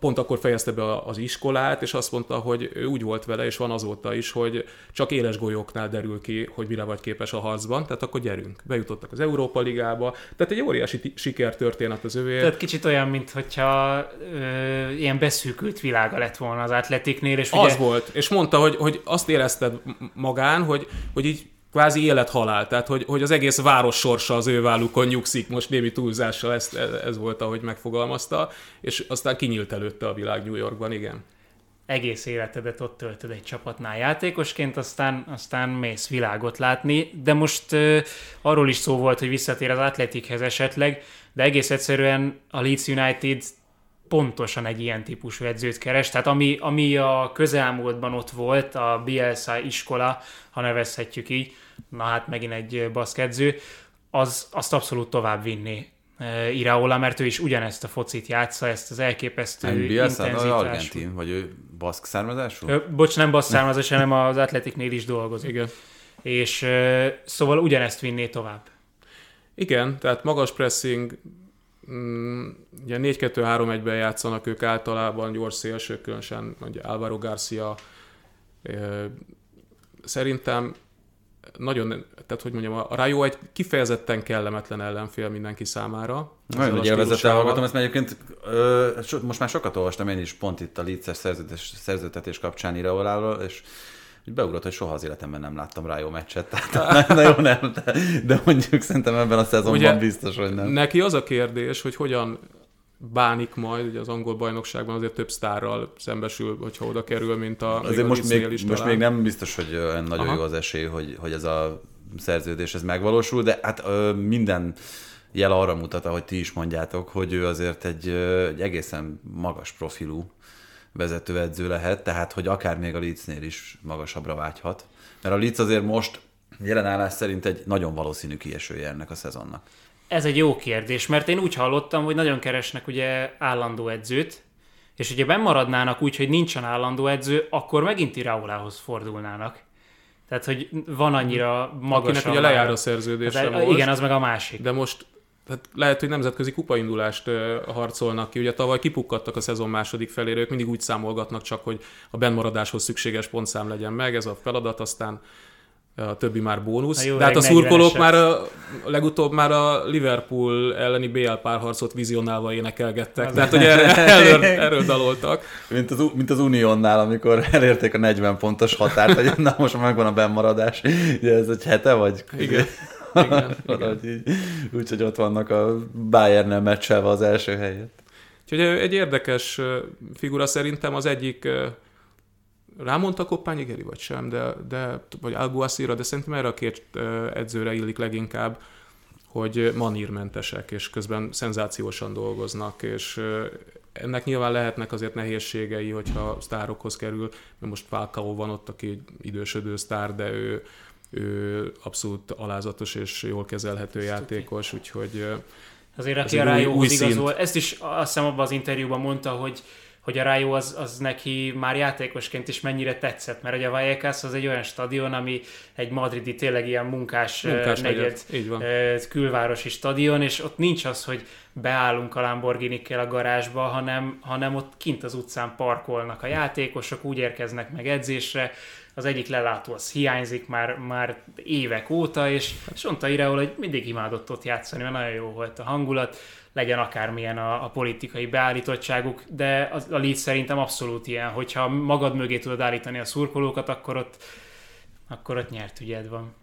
[SPEAKER 4] pont akkor fejezte be az iskolát, és azt mondta, hogy ő úgy volt vele, és van azóta is, hogy csak éles golyóknál derül ki, hogy mire vagy képes a harcban, tehát akkor gyerünk. Bejutottak az Európa Ligába, tehát egy óriási sikertörténet az övé.
[SPEAKER 2] Tehát kicsit olyan, mintha ö, ilyen beszűkült világa lett volna az atletiknél. És
[SPEAKER 4] az ugye... volt, és mondta, hogy, hogy azt érezted magán, hogy, hogy így kvázi élet-halál, tehát hogy, hogy az egész város sorsa az ő vállukon nyugszik, most némi túlzással ez, ez volt, ahogy megfogalmazta, és aztán kinyílt előtte a világ New Yorkban, igen.
[SPEAKER 2] Egész életedet ott töltöd egy csapatnál játékosként, aztán, aztán mész világot látni, de most uh, arról is szó volt, hogy visszatér az Atletikhez esetleg, de egész egyszerűen a Leeds United pontosan egy ilyen típusú edzőt keres. Tehát ami, ami a közelmúltban ott volt, a Bielsa iskola, ha nevezhetjük így, na hát megint egy baszkedző, az, azt abszolút tovább vinni Iraola, mert ő is ugyanezt a focit játsza, ezt az elképesztő
[SPEAKER 3] nem, Bielsa, argentin, vagy ő baszk származású? Ö,
[SPEAKER 2] bocs, nem baszk származású, hanem az Atletiknél is dolgozik. Igen. És szóval ugyanezt vinné tovább.
[SPEAKER 4] Igen, tehát magas pressing, mm, ugye 4-2-3-1-ben játszanak ők általában, gyors szélsők, különösen ugye Álvaro Garcia, szerintem nagyon, tehát hogy mondjam, a Rayo egy kifejezetten kellemetlen ellenfél mindenki számára.
[SPEAKER 3] Nagyon nagy élvezettel hallgatom, ezt mert egyébként ö, most már sokat olvastam én is pont itt a Leeds-es szerződtetés kapcsán Iraoláról, és hogy beugrott, hogy soha az életemben nem láttam Rájó meccset, tehát na jó nem, de, de mondjuk szerintem ebben a szezonban Ugye, biztos, hogy nem.
[SPEAKER 4] Neki az a kérdés, hogy hogyan bánik majd, ugye az angol bajnokságban azért több sztárral szembesül, hogyha oda kerül, mint a
[SPEAKER 3] Azért még most, még, is most még nem biztos, hogy nagyon Aha. jó az esély, hogy, hogy ez a szerződés ez megvalósul, de hát ö, minden jel arra mutat, ahogy ti is mondjátok, hogy ő azért egy, egy egészen magas profilú vezetőedző lehet, tehát hogy akár még a Leedsnél is magasabbra vágyhat. Mert a Leeds azért most jelenállás szerint egy nagyon valószínű kiesője ennek a szezonnak.
[SPEAKER 2] Ez egy jó kérdés, mert én úgy hallottam, hogy nagyon keresnek ugye állandó edzőt, és ugye bemaradnának úgy, hogy nincsen állandó edző, akkor megint Iraolához fordulnának. Tehát, hogy van annyira magas.
[SPEAKER 4] Akinek ugye lejár a szerződése hát,
[SPEAKER 2] most, Igen, az meg a másik.
[SPEAKER 4] De most tehát lehet, hogy nemzetközi kupaindulást harcolnak ki. Ugye tavaly kipukkadtak a szezon második felére, ők mindig úgy számolgatnak csak, hogy a benmaradáshoz szükséges pontszám legyen meg, ez a feladat, aztán a többi már bónusz. Jó, De hát a szurkolók már a, legutóbb már a Liverpool elleni BL párharcot vizionálva énekelgettek. Az Tehát, hogy erre, erről, erről daloltak.
[SPEAKER 3] Mint az, mint az Uniónnál, amikor elérték a 40 pontos határt, hogy na most megvan a bennmaradás. Ugye ez egy hete, vagy?
[SPEAKER 4] Igen. igen,
[SPEAKER 3] úgyhogy ott vannak a Bayern-nel meccselve az első helyet.
[SPEAKER 4] Úgyhogy egy érdekes figura szerintem az egyik rámondta Koppányi Geri, vagy sem, de, de vagy Alguacira, de szerintem erre a két edzőre illik leginkább, hogy manírmentesek, és közben szenzációsan dolgoznak, és ennek nyilván lehetnek azért nehézségei, hogyha sztárokhoz kerül, mert most Falcao van ott, aki idősödő sztár, de ő, ő abszolút alázatos és jól kezelhető játékos, úgyhogy
[SPEAKER 2] Azért aki a Rájóhoz igazol, ezt is azt hiszem abban az interjúban mondta, hogy hogy a Rájó az, az neki már játékosként is mennyire tetszett, mert ugye a Vallecas az egy olyan stadion, ami egy madridi tényleg ilyen munkás, munkás negyed, van. külvárosi stadion, és ott nincs az, hogy beállunk a lamborghini a garázsba, hanem, hanem ott kint az utcán parkolnak a játékosok, úgy érkeznek meg edzésre, az egyik lelátó az hiányzik már, már évek óta, és, mondta Ireol, hogy mindig imádott ott játszani, mert nagyon jó volt a hangulat, legyen akármilyen a, a politikai beállítottságuk, de az, a Leeds szerintem abszolút ilyen, hogyha magad mögé tudod állítani a szurkolókat, akkor ott, akkor ott nyert ügyed van.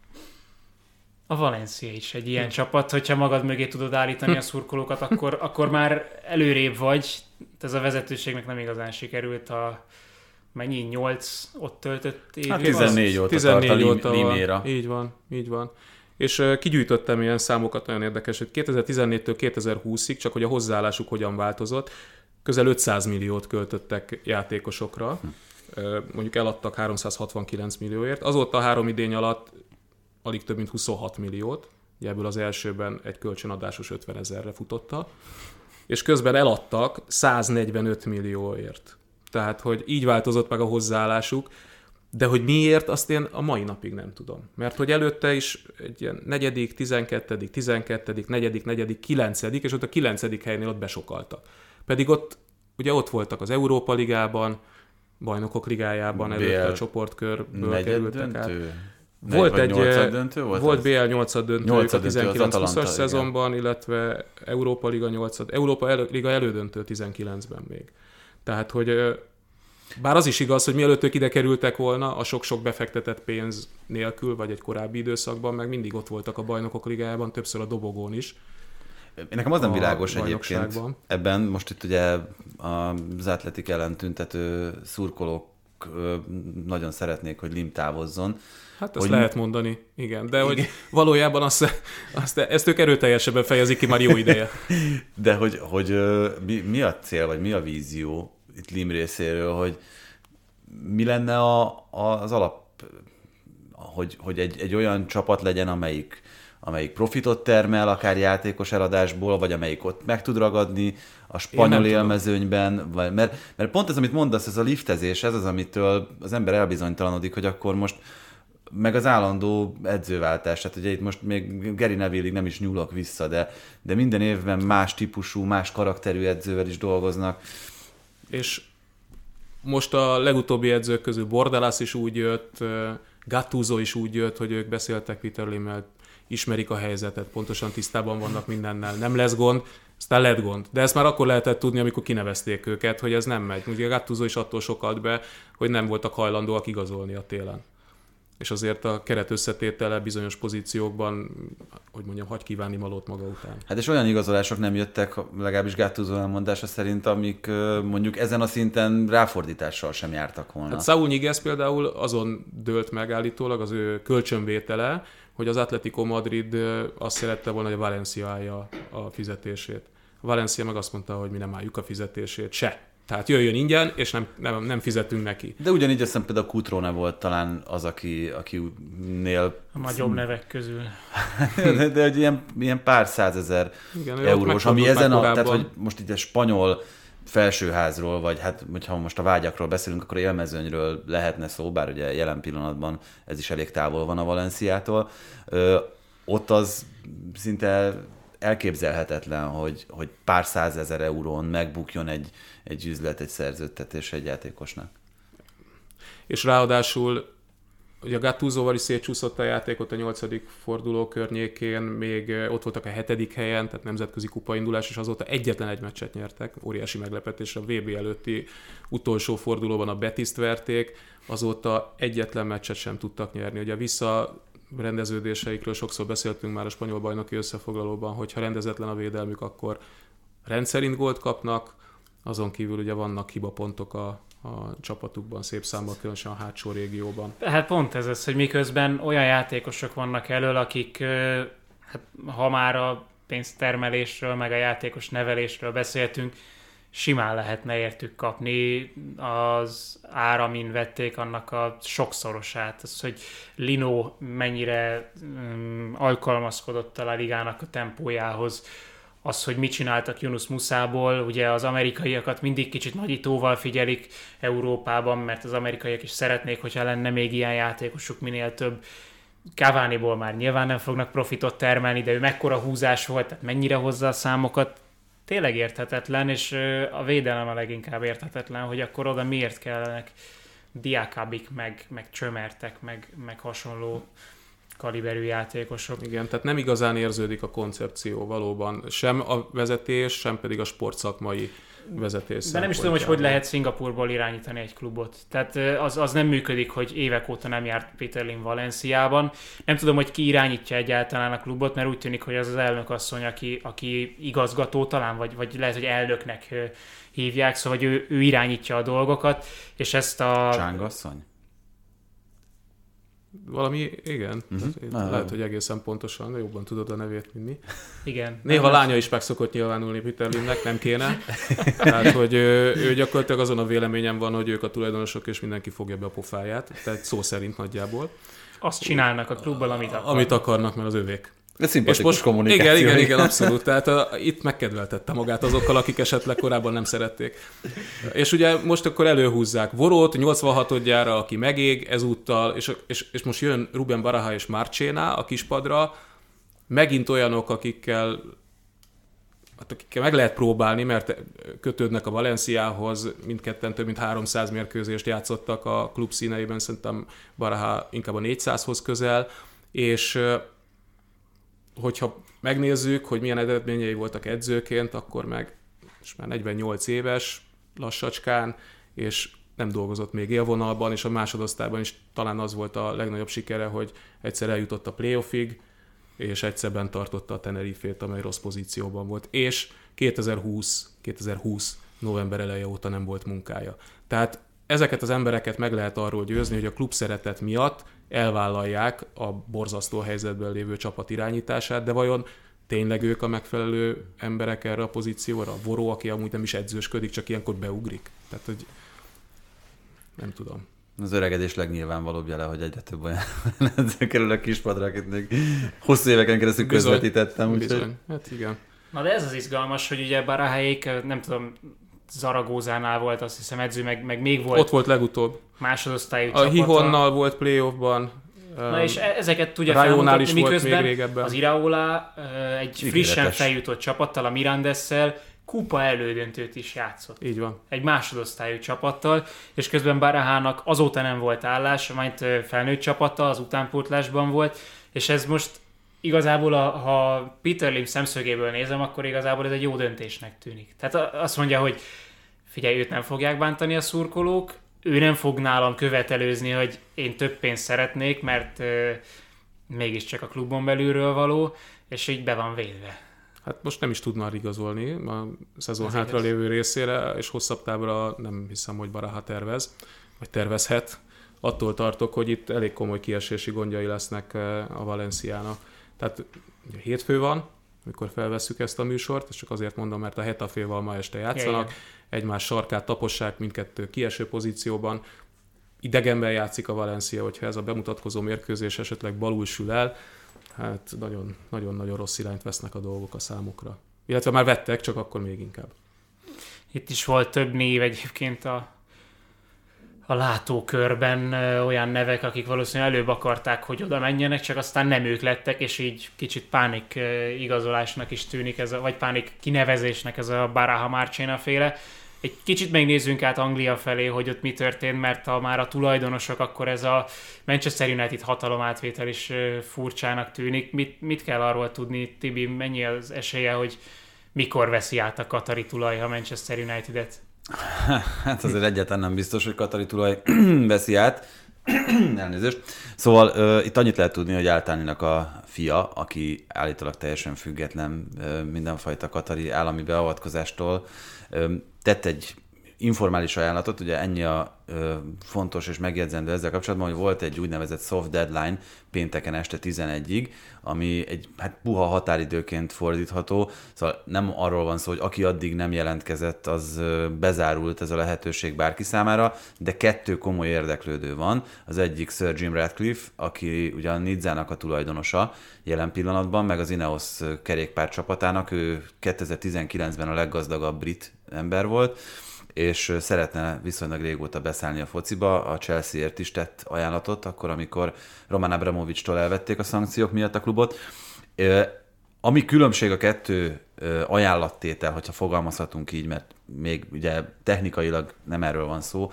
[SPEAKER 2] A Valencia is egy ilyen hm. csapat, hogyha magad mögé tudod állítani a szurkolókat, akkor, akkor már előrébb vagy. Ez a vezetőségnek nem igazán sikerült a mennyi, 8 ott töltött
[SPEAKER 3] év? Hát 14 óta
[SPEAKER 4] 14 tart a óta Liméra. Így van, így van. És kigyűjtöttem ilyen számokat, nagyon érdekes, hogy 2014-től 2020-ig, csak hogy a hozzáállásuk hogyan változott, közel 500 milliót költöttek játékosokra, mondjuk eladtak 369 millióért. Azóta a három idény alatt alig több mint 26 milliót, ebből az elsőben egy kölcsönadásos 50 ezerre futotta, és közben eladtak 145 millióért. Tehát, hogy így változott meg a hozzáállásuk, de hogy miért, azt én a mai napig nem tudom. Mert hogy előtte is egy ilyen negyedik, tizenkettedik, tizenkettedik, negyedik, negyedik, kilencedik, és ott a kilencedik helynél ott besokaltak. Pedig ott, ugye ott voltak az Európa Ligában, Bajnokok Ligájában, előtte a csoportkörből kerültek át. Volt egy, döntő volt, volt BL 8 döntő a 19-20-as szezonban, illetve Európa Liga 8 Európa Liga elődöntő 19-ben még. Tehát, hogy bár az is igaz, hogy mielőtt ők ide kerültek volna, a sok-sok befektetett pénz nélkül, vagy egy korábbi időszakban, meg mindig ott voltak a bajnokok ligájában, többször a dobogón is.
[SPEAKER 3] Nekem az nem világos egyébként. Ebben most itt ugye az atletik ellen tüntető szurkolók nagyon szeretnék, hogy Lim távozzon.
[SPEAKER 4] Hát ezt hogy... lehet mondani, igen. De igen. hogy valójában azt, azt, ezt ők erőteljesebben fejezik ki már jó ideje.
[SPEAKER 3] De hogy, hogy mi, mi a cél, vagy mi a vízió itt Lim részéről, hogy mi lenne a, a, az alap, hogy, hogy egy, egy olyan csapat legyen, amelyik, amelyik profitot termel, akár játékos eladásból, vagy amelyik ott meg tud ragadni a spanyol élmezőnyben, vagy, mert, mert pont ez, amit mondasz, ez a liftezés, ez az, amitől az ember elbizonytalanodik, hogy akkor most meg az állandó edzőváltás, tehát ugye itt most még Geri neville nem is nyúlok vissza, de, de minden évben más típusú, más karakterű edzővel is dolgoznak.
[SPEAKER 4] És most a legutóbbi edzők közül Bordalász is úgy jött, Gattuso is úgy jött, hogy ők beszéltek Peter ismerik a helyzetet, pontosan tisztában vannak mindennel, nem lesz gond, aztán lett gond. De ezt már akkor lehetett tudni, amikor kinevezték őket, hogy ez nem megy. Ugye Gattuso is attól sokat be, hogy nem voltak hajlandóak igazolni a télen és azért a keret összetétele bizonyos pozíciókban, hogy mondjam, hagy kívánni malót maga után.
[SPEAKER 3] Hát és olyan igazolások nem jöttek, legalábbis Gattuso elmondása szerint, amik mondjuk ezen a szinten ráfordítással sem jártak volna.
[SPEAKER 4] Hát Saúl Nyigesz például azon dőlt meg állítólag az ő kölcsönvétele, hogy az Atletico Madrid azt szerette volna, hogy a Valencia állja a fizetését. A Valencia meg azt mondta, hogy mi nem álljuk a fizetését, se. Tehát jöjjön ingyen, és nem, nem, nem fizetünk neki.
[SPEAKER 3] De ugyanígy azt hiszem például Kutrone volt talán az, aki, akinél...
[SPEAKER 2] A nagyobb nevek közül.
[SPEAKER 3] de, de hogy ilyen, ilyen pár százezer Igen, eurós, ami ezen a, tehát hogy most itt a spanyol felsőházról, vagy hát, hogyha most a vágyakról beszélünk, akkor élmezőnyről lehetne szó, bár ugye jelen pillanatban ez is elég távol van a Valenciától. Ö, ott az szinte elképzelhetetlen, hogy, hogy pár százezer eurón megbukjon egy, egy üzlet, egy szerződtetés egy játékosnak.
[SPEAKER 4] És ráadásul ugye a Gattuso-val is szétcsúszott a játékot a nyolcadik forduló környékén, még ott voltak a hetedik helyen, tehát nemzetközi kupaindulás, és azóta egyetlen egy meccset nyertek, óriási meglepetés, a VB előtti utolsó fordulóban a Betiszt verték, azóta egyetlen meccset sem tudtak nyerni. Ugye vissza rendeződéseikről sokszor beszéltünk már a spanyol bajnoki összefoglalóban, hogy ha rendezetlen a védelmük, akkor rendszerint gólt kapnak, azon kívül ugye vannak hibapontok a, a csapatukban, szép számban, különösen a hátsó régióban.
[SPEAKER 2] Hát pont ez az, hogy miközben olyan játékosok vannak elől, akik hát, ha már a pénztermelésről, meg a játékos nevelésről beszéltünk, simán lehetne értük kapni az ára, amin vették annak a sokszorosát. Az, hogy Lino mennyire um, alkalmazkodott a ligának a tempójához, az, hogy mit csináltak Yunus Muszából, ugye az amerikaiakat mindig kicsit nagyítóval figyelik Európában, mert az amerikaiak is szeretnék, hogyha lenne még ilyen játékosuk minél több. Cavaniból már nyilván nem fognak profitot termelni, de ő mekkora húzás volt, tehát mennyire hozza a számokat, tényleg érthetetlen, és a védelem a leginkább érthetetlen, hogy akkor oda miért kellenek diákábik, meg, meg csömertek, meg, meg hasonló kaliberű játékosok.
[SPEAKER 4] Igen, tehát nem igazán érződik a koncepció valóban, sem a vezetés, sem pedig a sportszakmai vezetés.
[SPEAKER 2] De nem is tudom, hogy hogy lehet Szingapurból irányítani egy klubot. Tehát az, az nem működik, hogy évek óta nem járt Peter Lim Valenciában. Nem tudom, hogy ki irányítja egyáltalán a klubot, mert úgy tűnik, hogy az az elnök asszony, aki, aki igazgató talán, vagy, vagy lehet, hogy elnöknek hívják, szóval hogy ő, ő irányítja a dolgokat, és ezt a...
[SPEAKER 3] Csángasszony?
[SPEAKER 4] Valami, igen. Uh-huh. Lehet, hogy egészen pontosan, jobban tudod a nevét, mint mi.
[SPEAKER 2] Igen.
[SPEAKER 4] Néha a lánya is meg szokott nyilvánulni Peter Limnek, nem kéne. Tehát, hogy ő, ő gyakorlatilag azon a véleményem van, hogy ők a tulajdonosok, és mindenki fogja be a pofáját. Tehát szó szerint nagyjából.
[SPEAKER 2] Azt csinálnak a klubban, amit akarnak.
[SPEAKER 4] Amit akarnak, mert az övék.
[SPEAKER 3] Ez szimpatikus most, kommunikáció.
[SPEAKER 4] Igen, igen, igen, abszolút. Tehát a, itt megkedveltette magát azokkal, akik esetleg korábban nem szerették. És ugye most akkor előhúzzák Vorót, 86-odjára, aki megég ezúttal, és, és, és most jön Ruben Baraha és Marcséna a kispadra, megint olyanok, akikkel hát akikkel meg lehet próbálni, mert kötődnek a Valenciához, mindketten több mint 300 mérkőzést játszottak a klub színeiben, szerintem Baraha inkább a 400-hoz közel, és hogyha megnézzük, hogy milyen eredményei voltak edzőként, akkor meg most már 48 éves, lassacskán, és nem dolgozott még élvonalban, és a másodosztályban is talán az volt a legnagyobb sikere, hogy egyszer eljutott a playoffig, és egyszerben tartotta a Tenerife-t, amely rossz pozícióban volt, és 2020, 2020 november eleje óta nem volt munkája. Tehát ezeket az embereket meg lehet arról győzni, hogy a klub szeretet miatt elvállalják a borzasztó helyzetben lévő csapat irányítását, de vajon tényleg ők a megfelelő emberek erre a pozícióra? A Voró, aki amúgy nem is edzősködik, csak ilyenkor beugrik. Tehát, hogy nem tudom.
[SPEAKER 3] Az öregedés legnyilvánvalóbb jele, hogy egyre több olyan kerül a kispadra, akit még hosszú éveken keresztül bizony, közvetítettem.
[SPEAKER 4] Bizony, úgy, hát igen.
[SPEAKER 2] Na de ez az izgalmas, hogy ugye bár a helyék, nem tudom, Zaragózánál volt, azt hiszem edző, meg, meg még volt.
[SPEAKER 4] Ott volt legutóbb.
[SPEAKER 2] Másodosztályú
[SPEAKER 4] A csapata. Hihonnal volt playoffban.
[SPEAKER 2] Na és e- ezeket tudja
[SPEAKER 4] felmutatni, is miközben volt még régebben.
[SPEAKER 2] az Iraola egy frissen feljutott csapattal, a Mirandessel kupa elődöntőt is játszott.
[SPEAKER 4] Így van.
[SPEAKER 2] Egy másodosztályú csapattal, és közben Barahának azóta nem volt állás, majd felnőtt csapattal, az utánpótlásban volt, és ez most igazából, a, ha Peter Lim szemszögéből nézem, akkor igazából ez egy jó döntésnek tűnik. Tehát azt mondja, hogy figyelj, őt nem fogják bántani a szurkolók, ő nem fog nálam követelőzni, hogy én több pénzt szeretnék, mert euh, mégiscsak a klubon belülről való, és így be van védve.
[SPEAKER 4] Hát most nem is tud már igazolni a szezon Ez hátra lévő részére, és hosszabb távra nem hiszem, hogy Baraha tervez, vagy tervezhet. Attól tartok, hogy itt elég komoly kiesési gondjai lesznek a Valenciának. Tehát hétfő van, amikor felvesszük ezt a műsort, és csak azért mondom, mert a Hetaféval ma este játszanak, Igen. egymás sarkát tapossák mindkettő kieső pozícióban, idegenben játszik a Valencia, hogyha ez a bemutatkozó mérkőzés esetleg balul sül el, hát nagyon-nagyon rossz irányt vesznek a dolgok a számukra. Illetve már vettek, csak akkor még inkább.
[SPEAKER 2] Itt is volt több név egyébként a a látókörben olyan nevek, akik valószínűleg előbb akarták, hogy oda menjenek, csak aztán nem ők lettek, és így kicsit pánik igazolásnak is tűnik, ez a, vagy pánik kinevezésnek ez a Baraha Márcséna féle. Egy kicsit megnézzünk át Anglia felé, hogy ott mi történt, mert ha már a tulajdonosok, akkor ez a Manchester United hatalomátvétel is furcsának tűnik. Mit, mit kell arról tudni, Tibi, mennyi az esélye, hogy mikor veszi át a Katari tulaj a Manchester United-et?
[SPEAKER 3] Hát azért egyáltalán nem biztos, hogy Katari tulaj veszi át. Elnézést. Szóval uh, itt annyit lehet tudni, hogy Áltáninak a fia, aki állítólag teljesen független uh, mindenfajta katari állami beavatkozástól, uh, tett egy informális ajánlatot, ugye ennyi a ö, fontos és megjegyzendő ezzel kapcsolatban, hogy volt egy úgynevezett soft deadline pénteken este 11-ig, ami egy hát puha határidőként fordítható, szóval nem arról van szó, hogy aki addig nem jelentkezett, az ö, bezárult ez a lehetőség bárki számára, de kettő komoly érdeklődő van. Az egyik Sir Jim Radcliffe, aki ugye a Nidzának a tulajdonosa jelen pillanatban, meg az Ineos kerékpár csapatának, ő 2019-ben a leggazdagabb brit ember volt, és szeretne viszonylag régóta beszállni a fociba, a Chelseaért is tett ajánlatot, akkor, amikor Roman Abramovics-tól elvették a szankciók miatt a klubot. Ami különbség a kettő ajánlattétel, hogyha fogalmazhatunk így, mert még ugye technikailag nem erről van szó,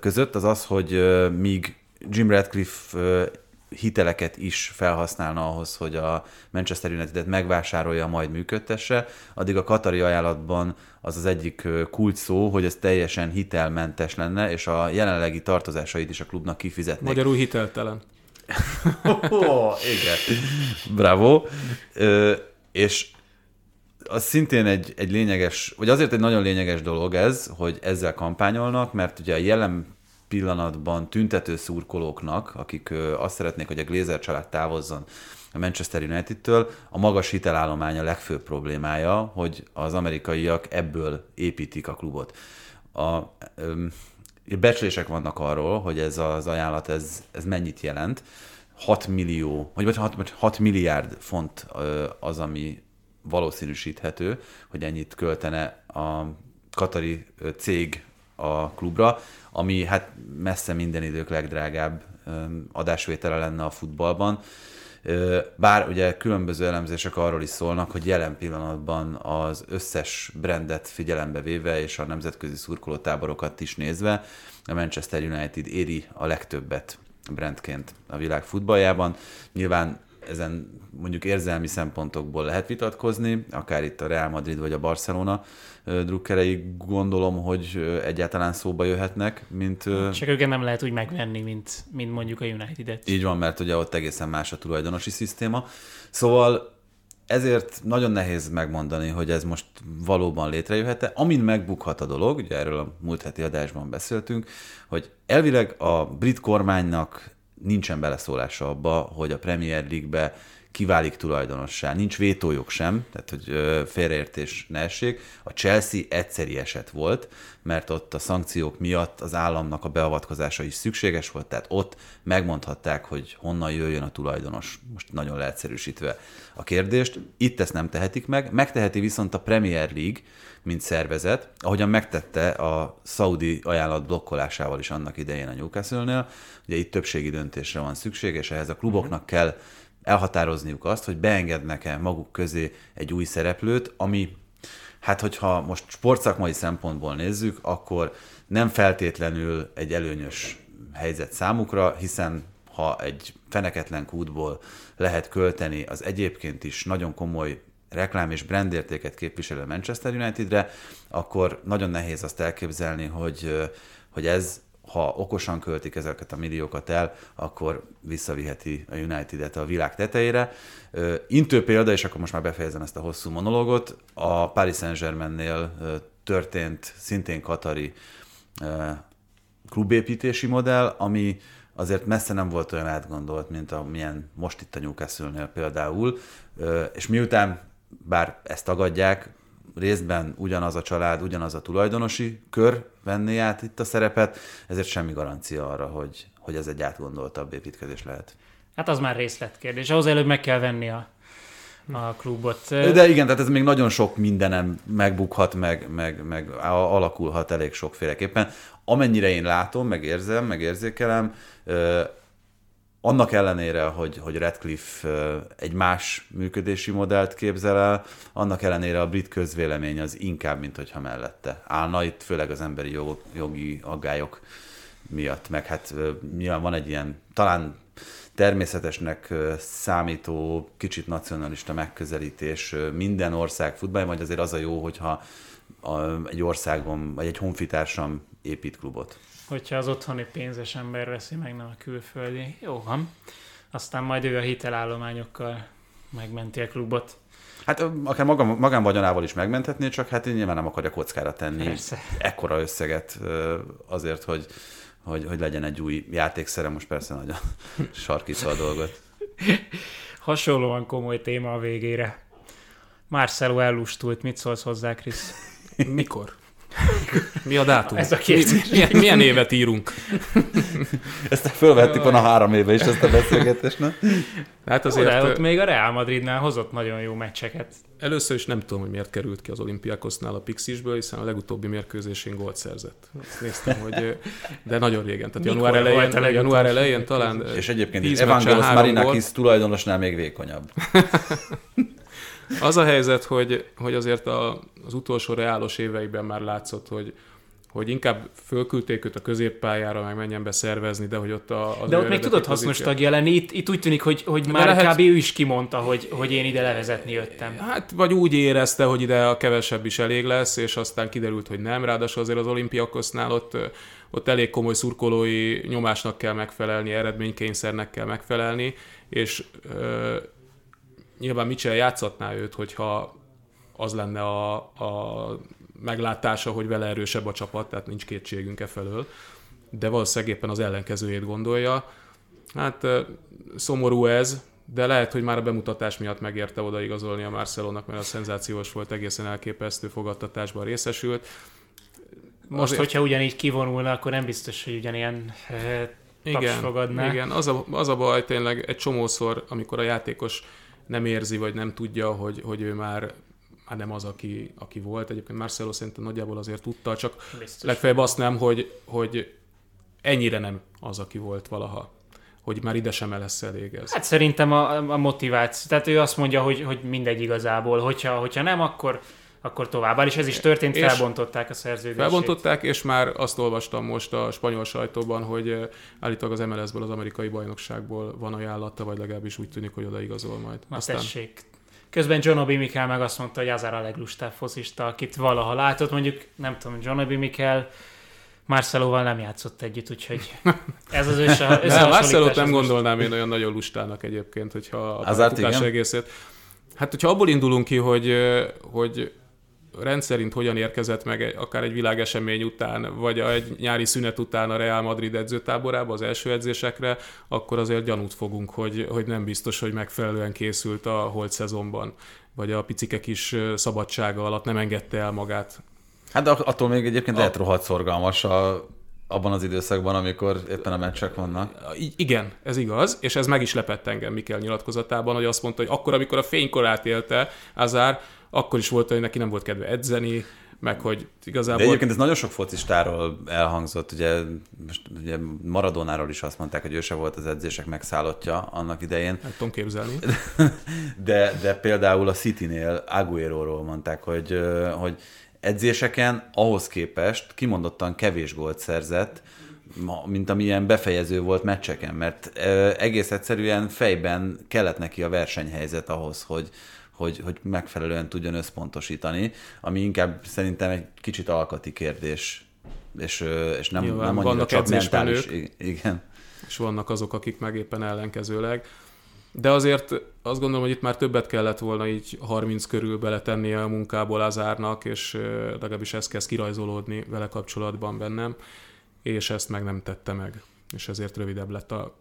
[SPEAKER 3] között az az, hogy míg Jim Radcliffe hiteleket is felhasználna ahhoz, hogy a Manchester United-et megvásárolja, majd működtesse, addig a katari ajánlatban az az egyik kult szó, hogy ez teljesen hitelmentes lenne, és a jelenlegi tartozásait is a klubnak kifizetnék.
[SPEAKER 4] Magyarul hiteltelen.
[SPEAKER 3] oh, igen. Bravo. Ö, és az szintén egy, egy lényeges, vagy azért egy nagyon lényeges dolog ez, hogy ezzel kampányolnak, mert ugye a jelen pillanatban tüntető szurkolóknak, akik azt szeretnék, hogy a Glazer család távozzon a Manchester United-től, a magas hitelállomány a legfőbb problémája, hogy az amerikaiak ebből építik a klubot. A, ö, becslések vannak arról, hogy ez az ajánlat, ez, ez mennyit jelent. 6 millió, vagy 6, 6 milliárd font az, ami valószínűsíthető, hogy ennyit költene a katari cég a klubra, ami hát messze minden idők legdrágább adásvétele lenne a futballban. Bár ugye különböző elemzések arról is szólnak, hogy jelen pillanatban az összes brandet figyelembe véve és a nemzetközi szurkolótáborokat is nézve, a Manchester United éri a legtöbbet brandként a világ futballjában. Nyilván ezen mondjuk érzelmi szempontokból lehet vitatkozni, akár itt a Real Madrid vagy a Barcelona drukkerei gondolom, hogy egyáltalán szóba jöhetnek, mint...
[SPEAKER 2] Csak őket nem lehet úgy megvenni, mint, mint mondjuk a United-et.
[SPEAKER 3] Így van, mert ugye ott egészen más a tulajdonosi szisztéma. Szóval ezért nagyon nehéz megmondani, hogy ez most valóban létrejöhet-e. Amin megbukhat a dolog, ugye erről a múlt heti adásban beszéltünk, hogy elvileg a brit kormánynak nincsen beleszólása abba, hogy a Premier League-be kiválik tulajdonossá. Nincs vétójog sem, tehát hogy félreértés ne essék. A Chelsea egyszeri eset volt, mert ott a szankciók miatt az államnak a beavatkozása is szükséges volt, tehát ott megmondhatták, hogy honnan jöjjön a tulajdonos, most nagyon leegyszerűsítve a kérdést. Itt ezt nem tehetik meg, megteheti viszont a Premier League, mint szervezet, ahogyan megtette a Saudi ajánlat blokkolásával is annak idején a Newcastle-nél. Ugye itt többségi döntésre van szükség, és ehhez a kluboknak kell elhatározniuk azt, hogy beengednek-e maguk közé egy új szereplőt, ami, hát hogyha most sportszakmai szempontból nézzük, akkor nem feltétlenül egy előnyös helyzet számukra, hiszen ha egy feneketlen kútból lehet költeni az egyébként is nagyon komoly reklám és brandértéket képviselő Manchester Unitedre, akkor nagyon nehéz azt elképzelni, hogy, hogy ez ha okosan költik ezeket a milliókat el, akkor visszaviheti a United-et a világ tetejére. Intő példa, és akkor most már befejezem ezt a hosszú monológot, a Paris Saint-Germainnél történt szintén katari klubépítési modell, ami azért messze nem volt olyan átgondolt, mint amilyen most itt a Newcastle-nél például, és miután bár ezt tagadják, részben ugyanaz a család, ugyanaz a tulajdonosi kör venné át itt a szerepet, ezért semmi garancia arra, hogy, hogy ez egy átgondoltabb építkezés lehet.
[SPEAKER 2] Hát az már részletkérdés. Ahhoz előbb meg kell venni a, a klubot.
[SPEAKER 3] De igen, tehát ez még nagyon sok mindenem megbukhat, meg, meg, meg alakulhat elég sokféleképpen. Amennyire én látom, meg érzem, meg érzékelem, annak ellenére, hogy, hogy Redcliffe egy más működési modellt képzel el, annak ellenére a brit közvélemény az inkább, mint hogyha mellette állna, itt főleg az emberi jog, jogi aggályok miatt, meg hát nyilván van egy ilyen, talán természetesnek számító, kicsit nacionalista megközelítés minden ország futball, majd azért az a jó, hogyha egy országon, vagy egy honfitársam épít klubot
[SPEAKER 2] hogyha az otthoni pénzes ember veszi meg, nem a külföldi. Jó van. Aztán majd ő a hitelállományokkal megmenti a klubot.
[SPEAKER 3] Hát akár magam, magánvagyonával is megmenthetné, csak hát nyilván nem akarja kockára tenni
[SPEAKER 2] Persze.
[SPEAKER 3] ekkora összeget azért, hogy, hogy, hogy legyen egy új játékszere, most persze nagyon sarkítva a dolgot.
[SPEAKER 2] Hasonlóan komoly téma a végére. Marcelo ellustult, mit szólsz hozzá, Krisz?
[SPEAKER 4] Mikor? Mi a dátum?
[SPEAKER 2] Ez a kérdés.
[SPEAKER 4] Milyen, milyen évet írunk?
[SPEAKER 3] Ezt fölvettük volna három éve is ezt a beszélgetést, ne?
[SPEAKER 4] Hát
[SPEAKER 2] Azért,
[SPEAKER 4] azért
[SPEAKER 2] de ott még a Real Madridnál hozott nagyon jó meccseket.
[SPEAKER 4] először is nem tudom, hogy miért került ki az olimpiákosznál a Pixisből, hiszen a legutóbbi mérkőzésén gólt szerzett. Azt néztem, hogy de nagyon régen, tehát
[SPEAKER 2] Mikor
[SPEAKER 4] január elején,
[SPEAKER 2] a legutóbbi
[SPEAKER 4] január elején talán
[SPEAKER 3] És egyébként Evangelos Marinakis tulajdonosnál még vékonyabb.
[SPEAKER 4] Az a helyzet, hogy, hogy azért a, az utolsó reálos éveiben már látszott, hogy, hogy inkább fölküldték őt a középpályára, meg menjen be szervezni, de hogy ott a... Az
[SPEAKER 2] De ott még tudott hasznos tagja lenni. Itt, itt úgy tűnik, hogy, hogy már
[SPEAKER 4] lehet-
[SPEAKER 2] kb. ő is kimondta, hogy, hogy én ide levezetni jöttem.
[SPEAKER 4] Hát vagy úgy érezte, hogy ide a kevesebb is elég lesz, és aztán kiderült, hogy nem. Ráadásul azért az olimpiakosznál ott, ott elég komoly szurkolói nyomásnak kell megfelelni, eredménykényszernek kell megfelelni, és nyilván Mitchell játszatná őt, hogyha az lenne a, a meglátása, hogy vele erősebb a csapat, tehát nincs kétségünk e felől, de valószínűleg éppen az ellenkezőjét gondolja. Hát szomorú ez, de lehet, hogy már a bemutatás miatt megérte odaigazolni a Marcelónak, mert a szenzációs volt, egészen elképesztő fogadtatásban részesült.
[SPEAKER 2] Most,
[SPEAKER 4] Azért-
[SPEAKER 2] hogyha ugyanígy kivonulna, akkor nem biztos, hogy ugyanilyen
[SPEAKER 4] Igen,
[SPEAKER 2] fogadná.
[SPEAKER 4] igen. Az, a, az a baj tényleg egy csomószor, amikor a játékos nem érzi, vagy nem tudja, hogy, hogy ő már, már nem az, aki, aki volt. Egyébként Marcelo szerintem nagyjából azért tudta, csak
[SPEAKER 2] Biztos.
[SPEAKER 4] legfeljebb azt nem, hogy, hogy ennyire nem az, aki volt valaha. Hogy már ide sem lesz elég ez.
[SPEAKER 2] Hát szerintem a, a motiváció. Tehát ő azt mondja, hogy, hogy mindegy igazából. Hogyha, hogyha nem, akkor, akkor tovább. És ez is történt,
[SPEAKER 4] És-
[SPEAKER 2] felbontották a szerződését.
[SPEAKER 4] Felbontották, és már azt olvastam most a spanyol sajtóban, hogy eh, állítólag az MLS-ből, az amerikai bajnokságból van ajánlata, vagy legalábbis úgy tűnik, hogy odaigazol majd.
[SPEAKER 2] Na tessék. Közben John Obi Mikel meg azt mondta, hogy Azár a leglustább foszista, akit valaha látott. Mondjuk, nem tudom, John Obi Mikel Marcelóval nem játszott együtt, úgyhogy ez az össze,
[SPEAKER 4] Nem. Marcelot nem gondolnám én olyan nagyon lustának egyébként, hogyha a
[SPEAKER 3] igen?
[SPEAKER 4] egészét. Hát, hogyha abból indulunk ki, hogy, ö, hogy rendszerint hogyan érkezett meg akár egy világesemény után, vagy egy nyári szünet után a Real Madrid edzőtáborába az első edzésekre, akkor azért gyanút fogunk, hogy, hogy nem biztos, hogy megfelelően készült a holt szezonban, vagy a picike kis szabadsága alatt nem engedte el magát.
[SPEAKER 3] Hát de attól még egyébként lehet rohadt szorgalmas a, abban az időszakban, amikor éppen a meccsek vannak.
[SPEAKER 4] I- igen, ez igaz, és ez meg is lepett engem Mikel nyilatkozatában, hogy azt mondta, hogy akkor, amikor a fénykorát élte Azár, akkor is volt, hogy neki nem volt kedve edzeni, meg hogy
[SPEAKER 3] De
[SPEAKER 4] igazából...
[SPEAKER 3] egyébként ez nagyon sok focistáról elhangzott, ugye, most ugye Maradonáról is azt mondták, hogy ő se volt az edzések megszállottja annak idején,
[SPEAKER 4] Nem tudom képzelni.
[SPEAKER 3] de, de például a City-nél Aguero-ról mondták, hogy, hogy edzéseken ahhoz képest kimondottan kevés gólt szerzett, mint amilyen befejező volt meccseken, mert egész egyszerűen fejben kellett neki a versenyhelyzet ahhoz, hogy, hogy, hogy megfelelően tudjon összpontosítani, ami inkább szerintem egy kicsit alkati kérdés, és, és nem,
[SPEAKER 4] Nyilván
[SPEAKER 3] nem annyira
[SPEAKER 4] vannak
[SPEAKER 3] csak mentális. Igen.
[SPEAKER 4] és vannak azok, akik meg éppen ellenkezőleg. De azért azt gondolom, hogy itt már többet kellett volna így 30 körül beletennie a munkából Azárnak, és ö, legalábbis ez kezd kirajzolódni vele kapcsolatban bennem, és ezt meg nem tette meg. És ezért rövidebb lett a,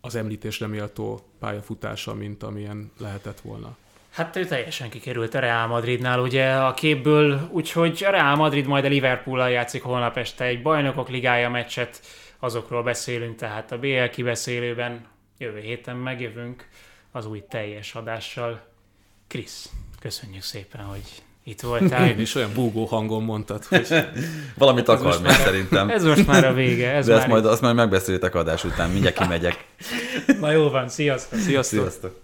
[SPEAKER 4] az említésre méltó pályafutása, mint amilyen lehetett volna.
[SPEAKER 2] Hát ő teljesen kikerült a Real Madridnál ugye a képből, úgyhogy a Real Madrid majd a Liverpool-al játszik holnap este egy bajnokok ligája meccset, azokról beszélünk, tehát a BL kibeszélőben jövő héten megjövünk az új teljes adással. Krisz, köszönjük szépen, hogy itt voltál.
[SPEAKER 4] Én is olyan búgó hangon mondtad, hogy
[SPEAKER 3] Valamit akar még
[SPEAKER 2] már-
[SPEAKER 3] szerintem.
[SPEAKER 2] Ez most már a vége. Ez
[SPEAKER 3] De
[SPEAKER 2] már
[SPEAKER 3] ezt majd, azt majd megbeszélitek adás után, mindjárt kimegyek.
[SPEAKER 2] Na jó van, sziasztok!
[SPEAKER 4] sziasztok!
[SPEAKER 3] Sziasztok!